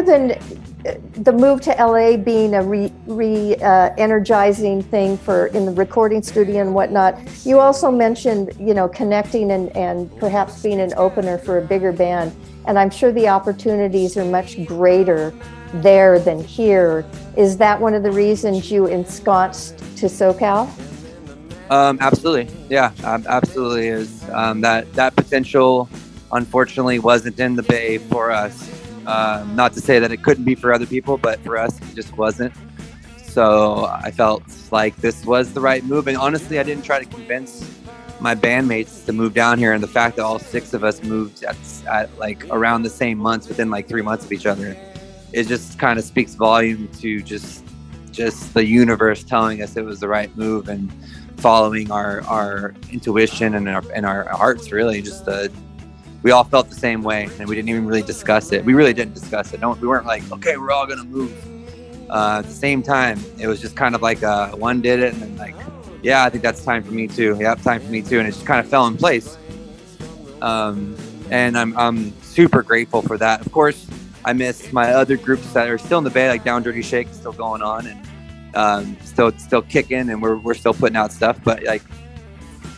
[SPEAKER 18] Than uh, the move to LA being a re, re uh, energizing thing for in the recording studio and whatnot, you also mentioned you know connecting and, and perhaps being an opener for a bigger band. And I'm sure the opportunities are much greater there than here. Is that one of the reasons you ensconced to SoCal?
[SPEAKER 16] Um, absolutely, yeah, um, absolutely is um, that that potential. Unfortunately, wasn't in the Bay for us. Um, not to say that it couldn't be for other people, but for us, it just wasn't. So I felt like this was the right move, and honestly, I didn't try to convince my bandmates to move down here. And the fact that all six of us moved at, at like around the same months, within like three months of each other, it just kind of speaks volume to just just the universe telling us it was the right move and following our our intuition and our and our hearts really just the we all felt the same way and we didn't even really discuss it. We really didn't discuss it. No we weren't like okay we're all gonna move. Uh, at the same time it was just kind of like uh, one did it and then like yeah i think that's time for me too. Yeah time for me too and it just kind of fell in place. Um, and I'm, I'm super grateful for that. Of course i miss my other groups that are still in the bay like down dirty shake still going on and um, still still kicking and we're, we're still putting out stuff but like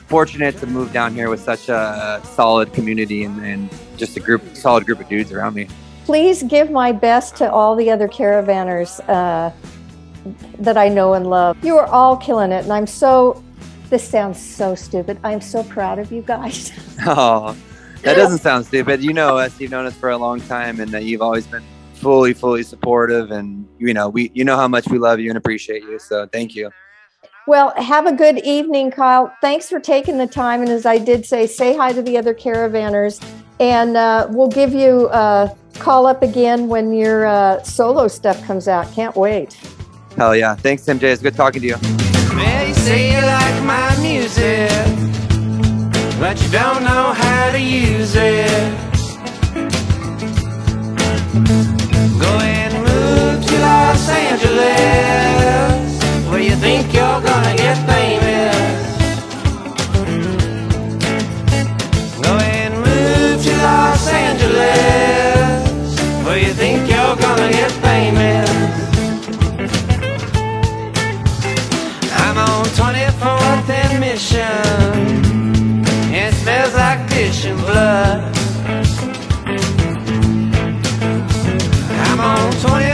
[SPEAKER 16] fortunate to move down here with such a solid community and, and just a group solid group of dudes around me
[SPEAKER 18] Please give my best to all the other caravanners uh, that I know and love. You are all killing it, and I'm so. This sounds so stupid. I'm so proud of you guys.
[SPEAKER 16] oh that doesn't sound stupid you know us you've known us for a long time and that you've always been fully fully supportive and you know we you know how much we love you and appreciate you so thank you
[SPEAKER 18] Well, have a good evening, Kyle. Thanks for taking the time. And as I did say, say hi to the other caravanners. And uh, we'll give you a call up again when your uh, solo stuff comes out. Can't wait.
[SPEAKER 16] hell yeah thanks mj it's good talking to you
[SPEAKER 15] Well, you say you like my music, but you don't know how to use it. Go and move to Los Angeles, where you think you're gonna get famous. Go and move to Los Angeles, Well, you think you're gonna get famous. I'm on 24th and Mission. It smells like fish and blood. I'm on 24th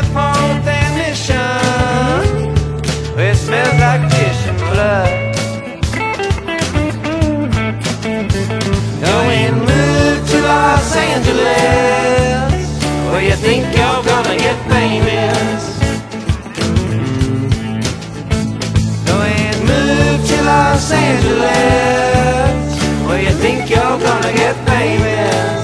[SPEAKER 15] think you're gonna get famous. Go and move to Los Angeles. Where you think you're gonna get famous.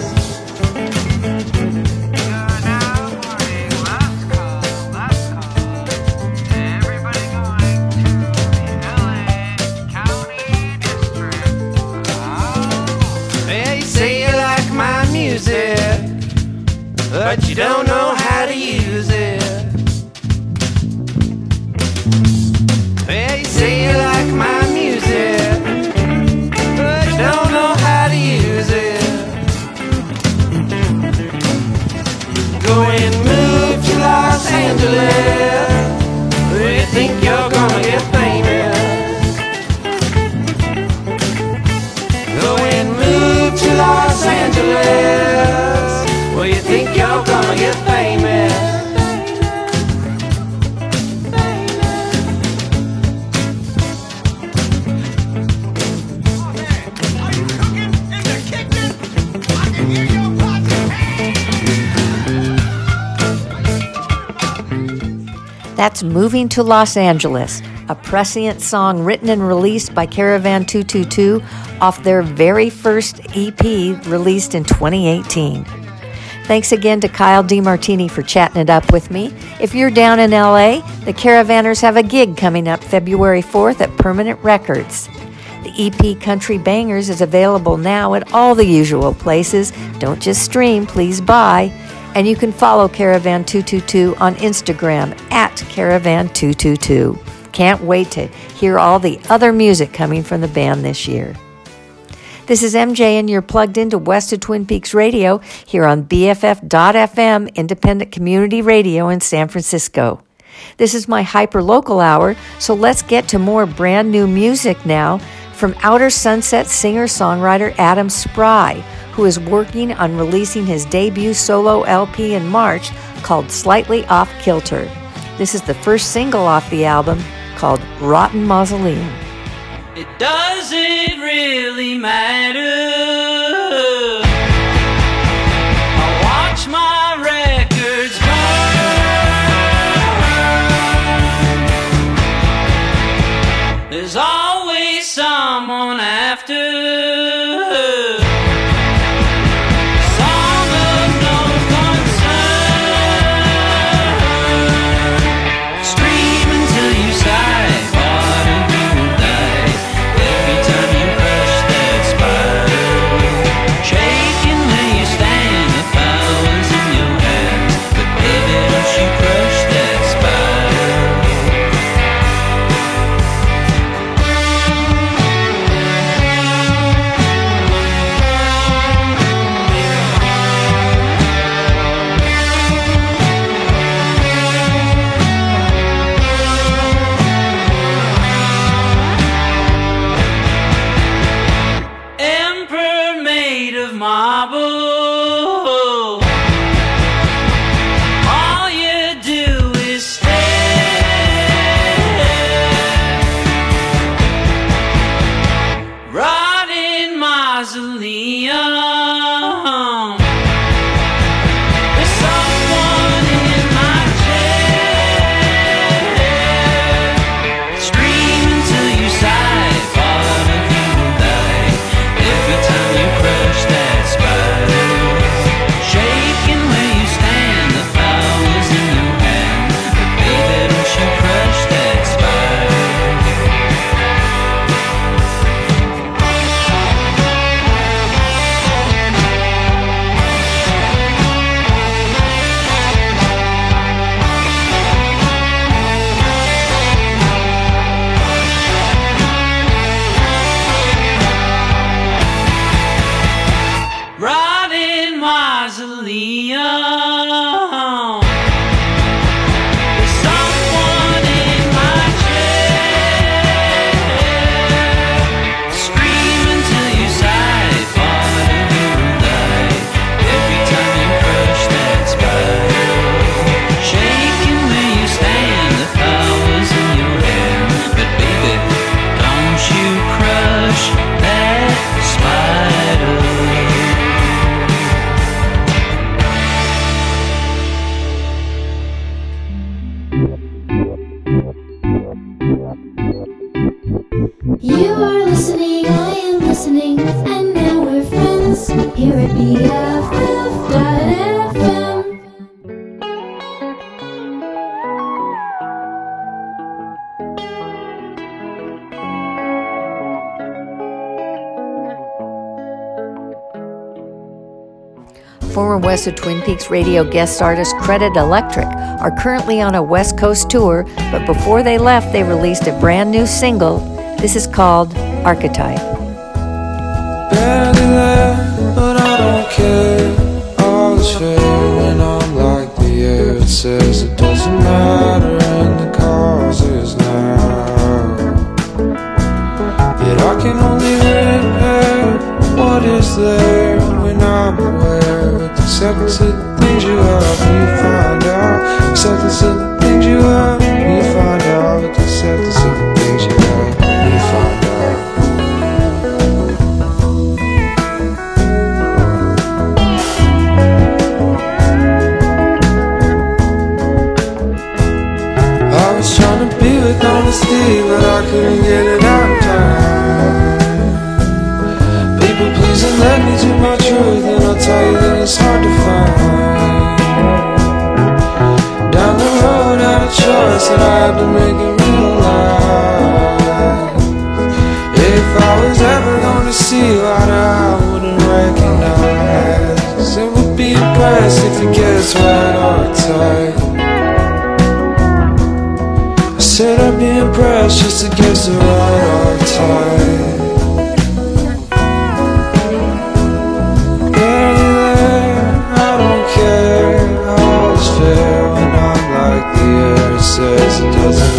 [SPEAKER 15] Say you like my music, but you don't know how to use it.
[SPEAKER 6] That's Moving to Los Angeles, a prescient song written and released by Caravan 222 off their very first EP released in 2018. Thanks again to Kyle DeMartini for chatting it up with me. If you're down in LA, the Caravanners have a gig coming up February 4th at Permanent Records. The EP Country Bangers is available now at all the usual places. Don't just stream, please buy. And you can follow Caravan 222 on Instagram at Caravan 222. Can't wait to hear all the other music coming from the band this year. This is MJ, and you're plugged into West of Twin Peaks Radio here on BFF.FM, independent community radio in San Francisco. This is my hyper local hour, so let's get to more brand new music now from Outer Sunset singer songwriter Adam Spry, who is working on releasing his debut solo LP in March called Slightly Off Kilter. This is the first single off the album called Rotten Mausoleum.
[SPEAKER 15] It doesn't really matter.
[SPEAKER 6] Former of Twin Peaks radio guest artist Credit Electric are currently on a West Coast tour, but before they left, they released a brand new single. This is called Archetype.
[SPEAKER 8] there, With acceptance the things you have, you find out. Acceptance of the things you have, you find out. The things you have, you find out. I was trying to be with honesty, but I couldn't get it out do my truth, and I'll tell you that it's hard to find. Down the road, had a choice, and I had to make it realize. If I was ever gonna see what I wouldn't recognize, it would be best if it gets right on tight. I said I'd be impressed just to get the right on time. It doesn't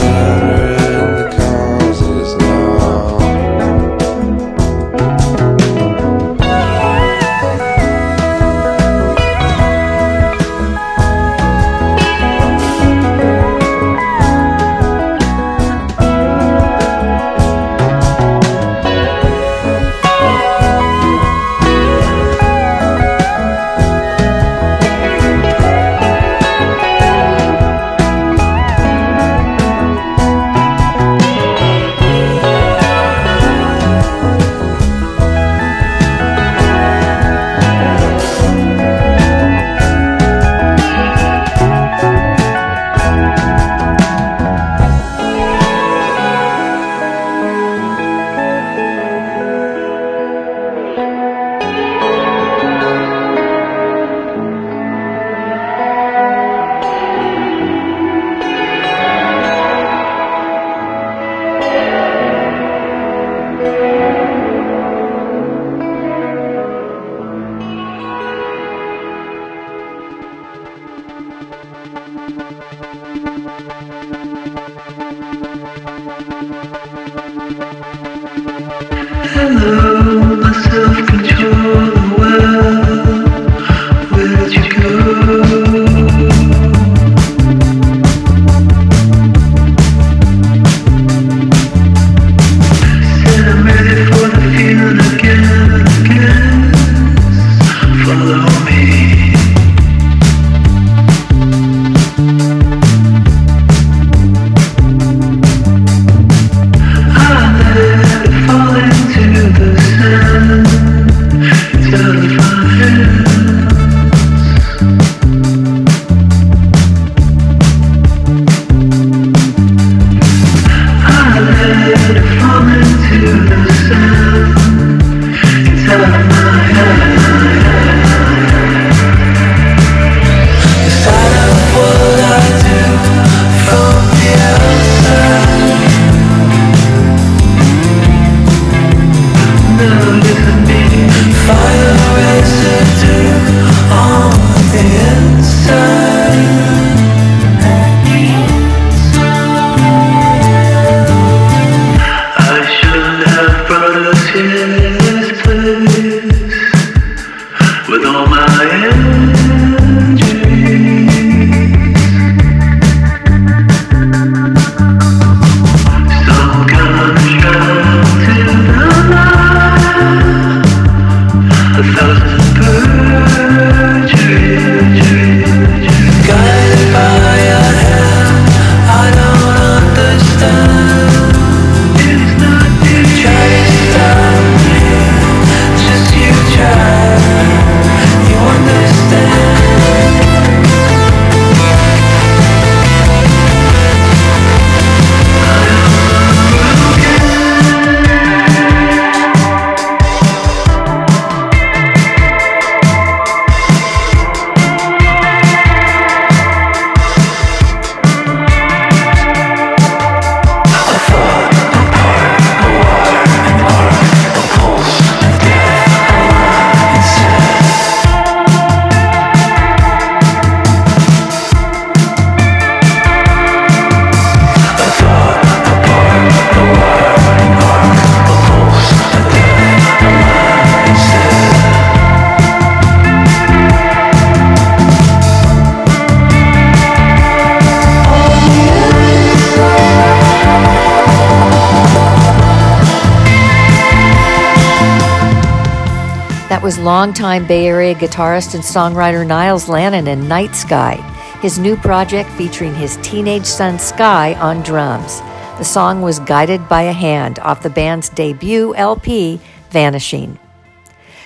[SPEAKER 11] longtime Bay Area guitarist and songwriter Nyles Lannon in Night Sky, his new project featuring his teenage son Sky on drums. The song was Guided by a Hand off the band's debut LP, Vanishing.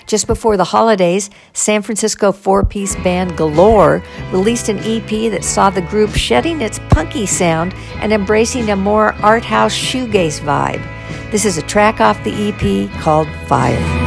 [SPEAKER 11] Just before the holidays, San Francisco four piece band Galore released an EP that saw the group shedding its punky sound and embracing a more art house shoegaze vibe. This is a track off the EP called Fire.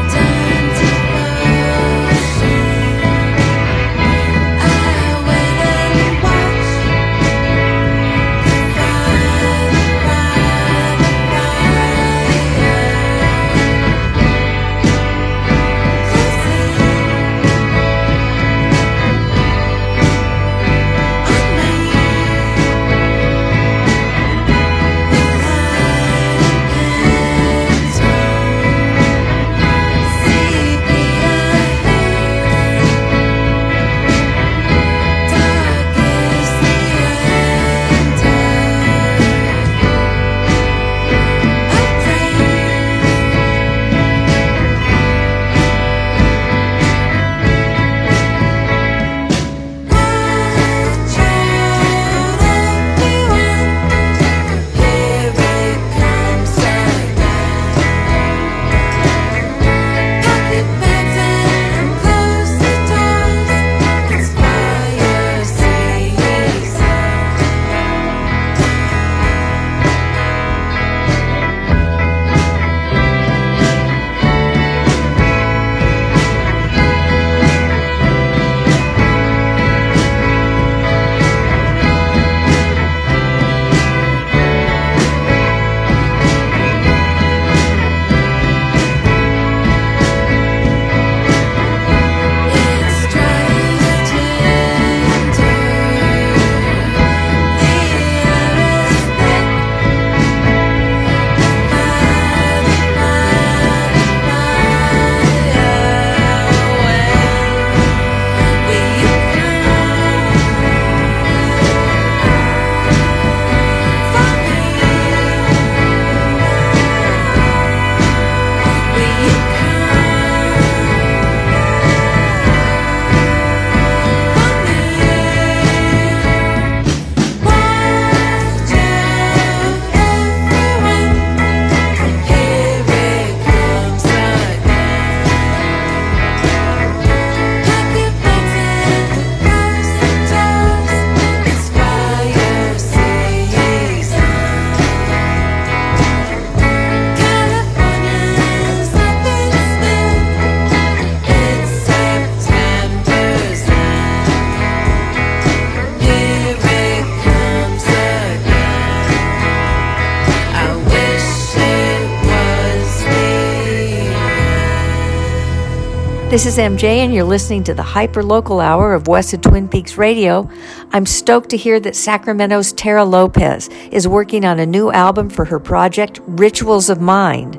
[SPEAKER 11] This is MJ, and you're listening to the Hyper Local Hour of West of Twin Peaks Radio. I'm stoked to hear that Sacramento's Terra Lopez is working on a new album for her project, Rituals of Mine.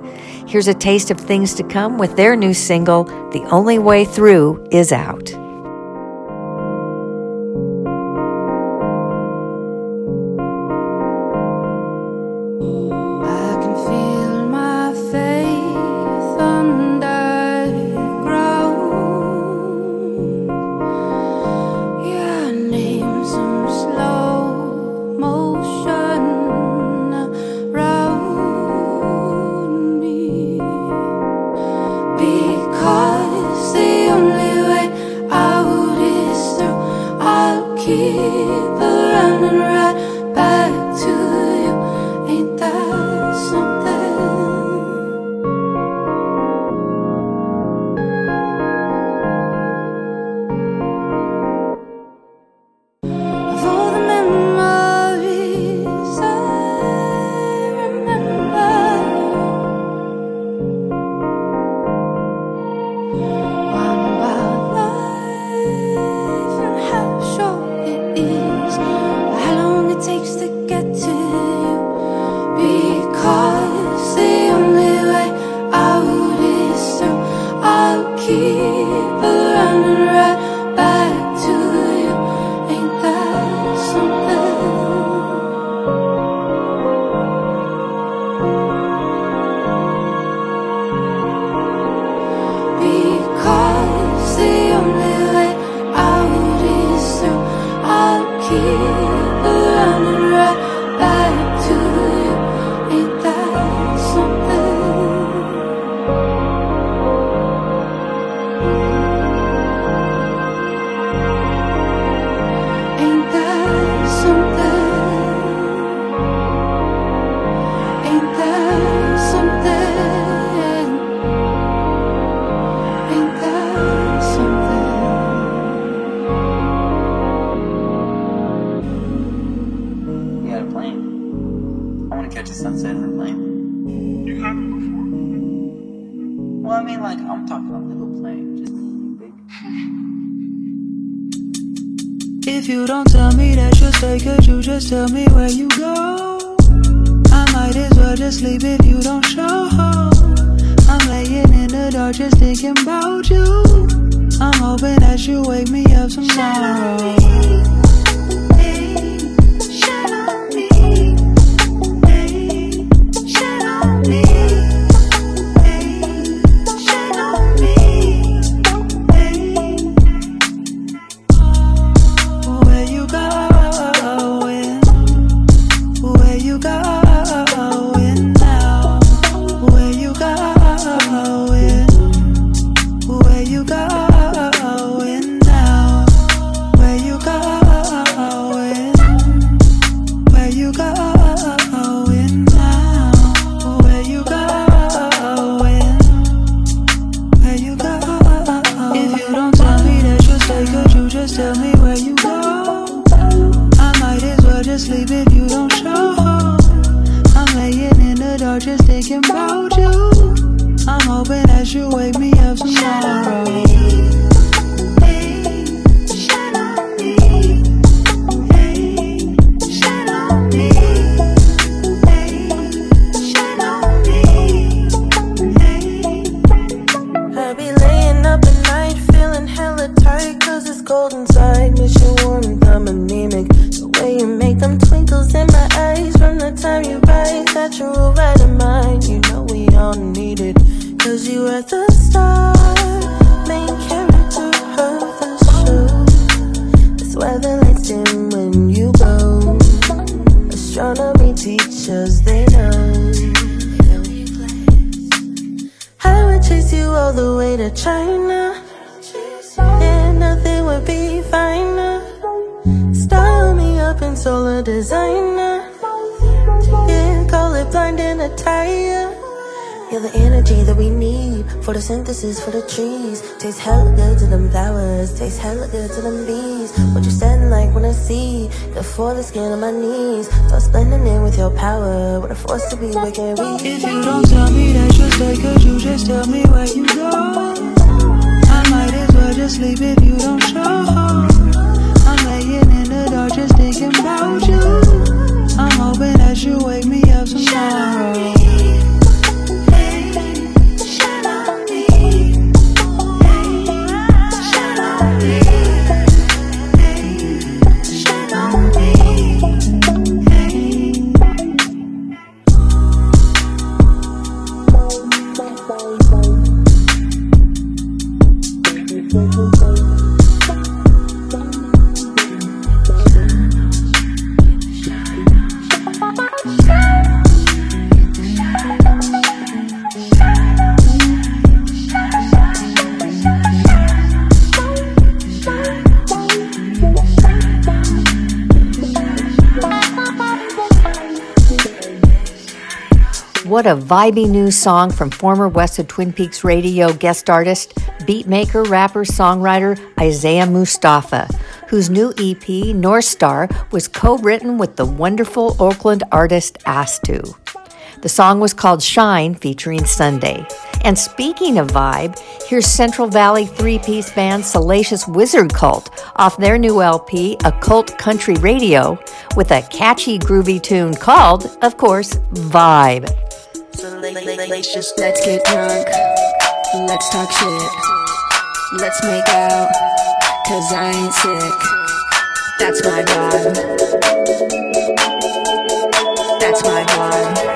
[SPEAKER 11] Here's a taste of things to come with their new single, The Only Way Through is Out.
[SPEAKER 20] Trees. Taste hella good to them flowers. Taste hella good to them bees. What you stand like when I see. the the skin on my knees. Thoughts blending in with your power. What a force to be waking reach.
[SPEAKER 21] If you don't tell me that you'll stay, could you just tell me where you go? I might as well just leave if you don't show. I'm laying in the dark just thinking about you. I'm hoping that you wake me up tomorrow.
[SPEAKER 6] A vibey new song from former West of Twin Peaks radio guest artist, beatmaker, rapper, songwriter Isaiah Mustafa, whose new EP, North Star, was co written with the wonderful Oakland artist Astu. The song was called Shine, featuring Sunday. And speaking of vibe, here's Central Valley three piece band Salacious Wizard Cult off their new LP, Occult Country Radio, with a catchy, groovy tune called, of course, Vibe.
[SPEAKER 21] Let's get drunk. Let's talk shit. Let's make out. Cause I ain't sick. That's my vibe. That's my vibe.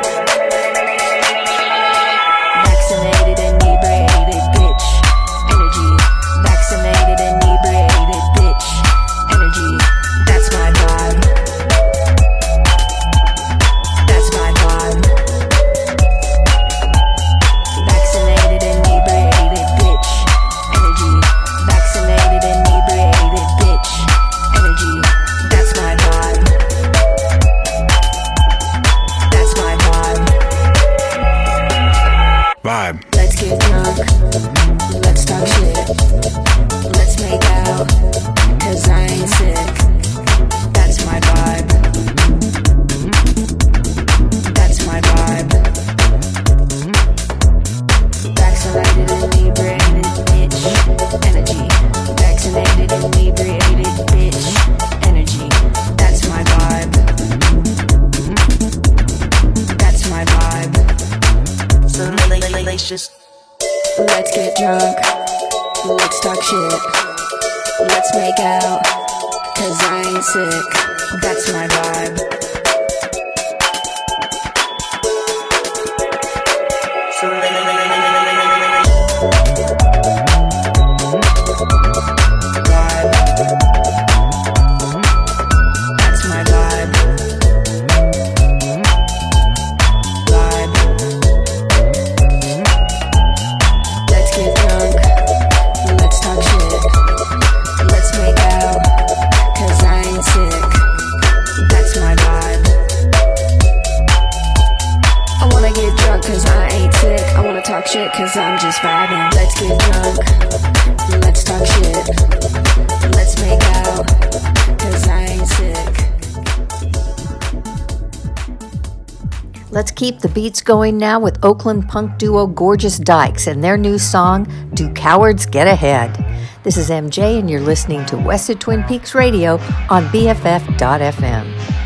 [SPEAKER 21] drunk. Let's talk shit. Let's make out. Cause I ain't sick. That's my vibe. cause I'm just vibing. Let's get drunk, let's talk shit, let's make out, cause I ain't sick.
[SPEAKER 22] Let's keep the beats going now with Oakland punk duo Gorgeous Dykes and their new song, Do Cowards Get Ahead? This is MJ, and you're listening to West of Twin Peaks Radio on BFF.FM.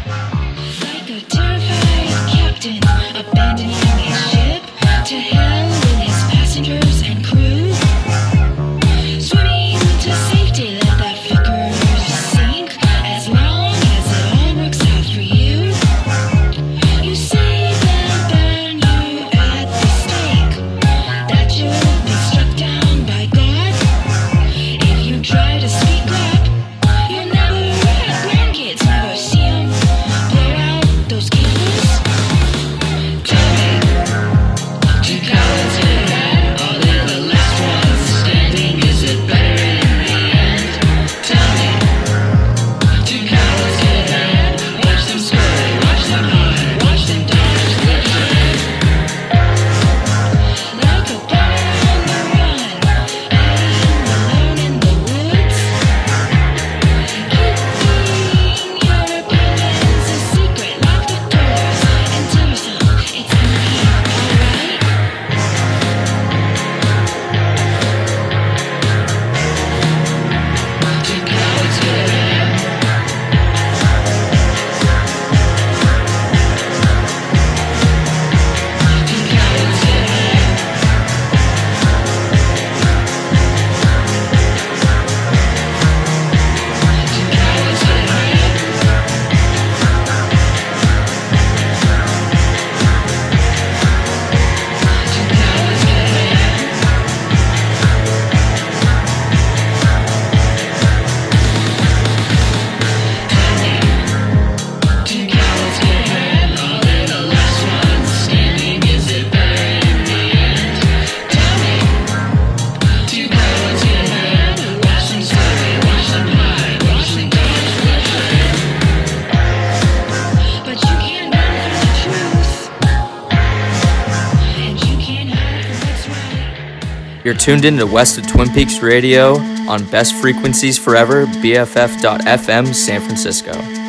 [SPEAKER 2] tuned in to West of Twin Peaks Radio on Best Frequencies Forever, BFF.FM, San Francisco.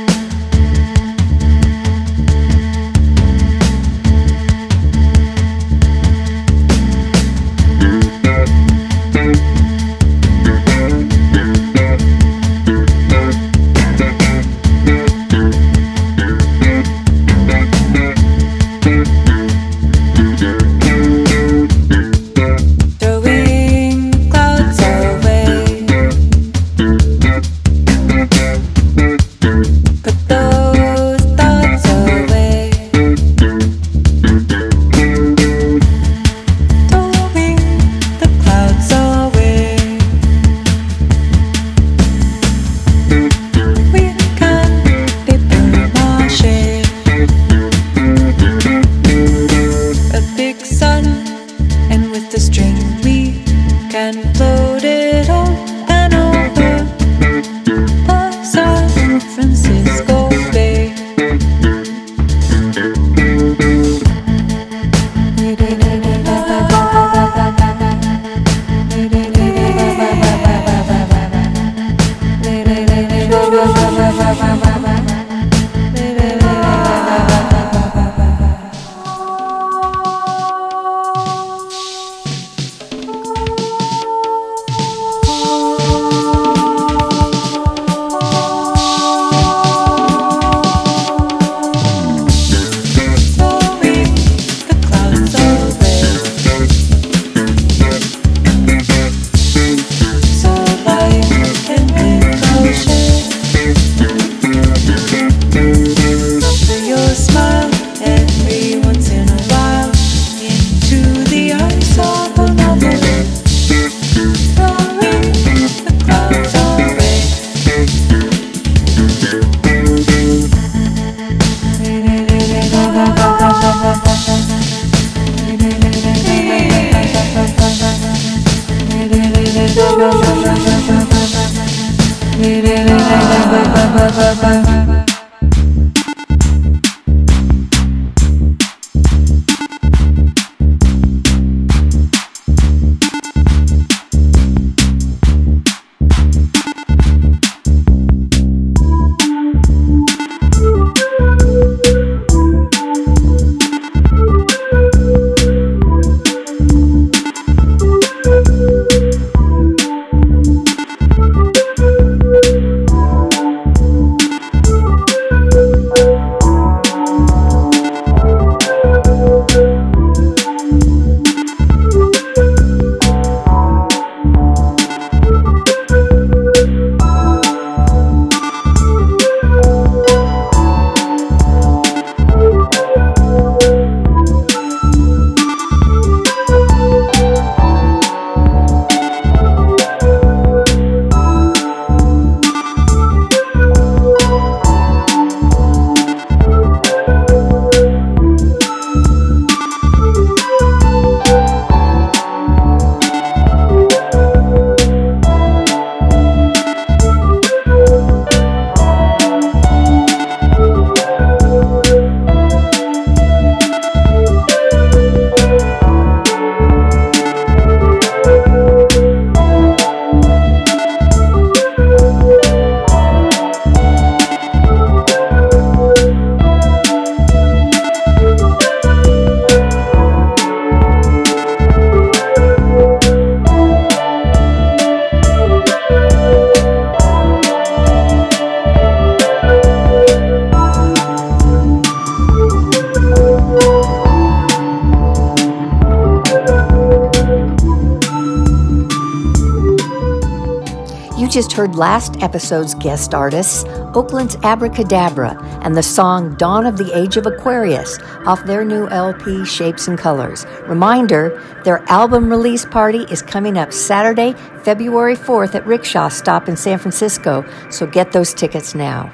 [SPEAKER 6] Last episode's guest artists, Oakland's Abracadabra, and the song Dawn of the Age of Aquarius off their new LP Shapes and Colors. Reminder their album release party is coming up Saturday, February 4th at Rickshaw Stop in San Francisco, so get those tickets now.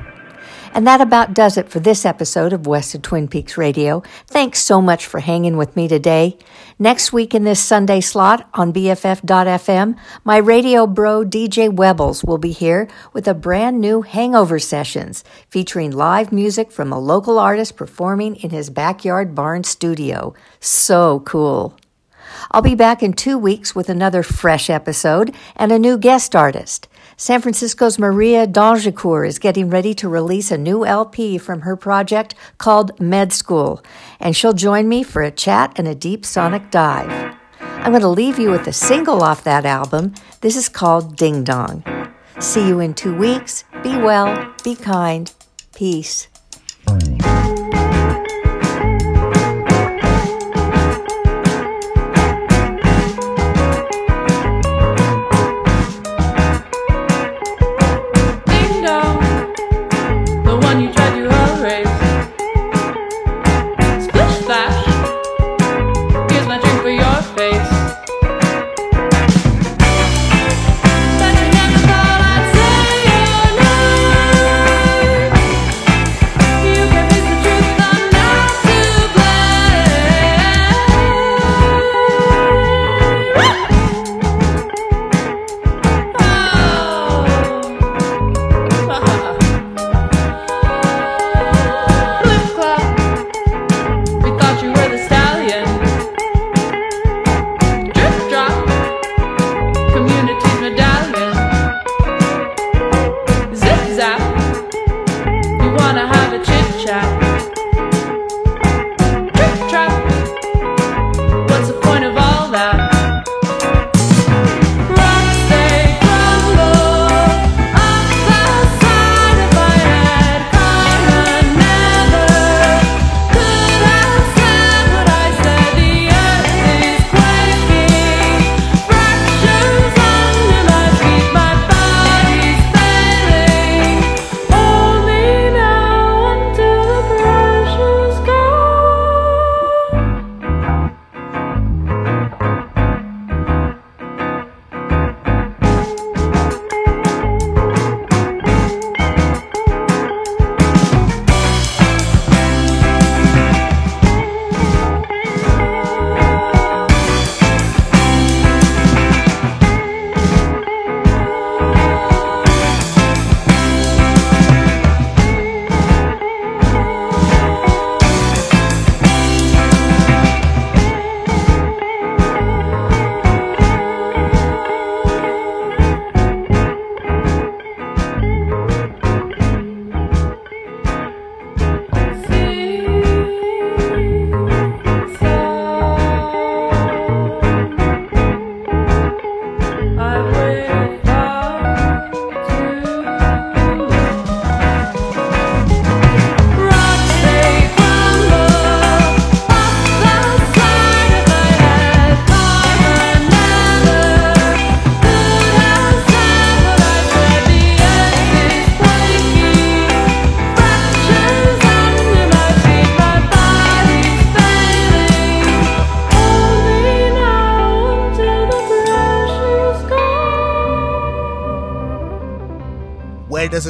[SPEAKER 6] And that about does it for this episode of West of Twin Peaks Radio. Thanks so much for hanging with me today. Next week in this Sunday slot on BFF.FM, my radio bro DJ Webbles will be here with a brand new Hangover Sessions featuring live music from a local artist performing in his backyard barn studio. So cool. I'll be back in two weeks with another fresh episode and a new guest artist. San Francisco's Maria Dangecourt is getting ready to release a new LP from her project called Med School, and she'll join me for a chat and a deep sonic dive. I'm going to leave you with a single off that album. This is called Ding Dong. See you in two weeks. Be well, be kind, peace.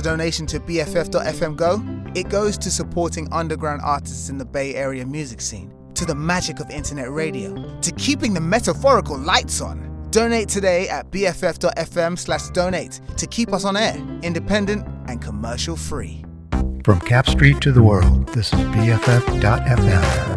[SPEAKER 23] A
[SPEAKER 12] donation to BFF.FM go? It goes to supporting underground artists in the Bay Area music scene, to the magic of internet radio, to keeping the metaphorical lights on. Donate today at bff.fm slash donate to keep us on air, independent and commercial free.
[SPEAKER 9] From Capp Street to the world, this is BFF.FM.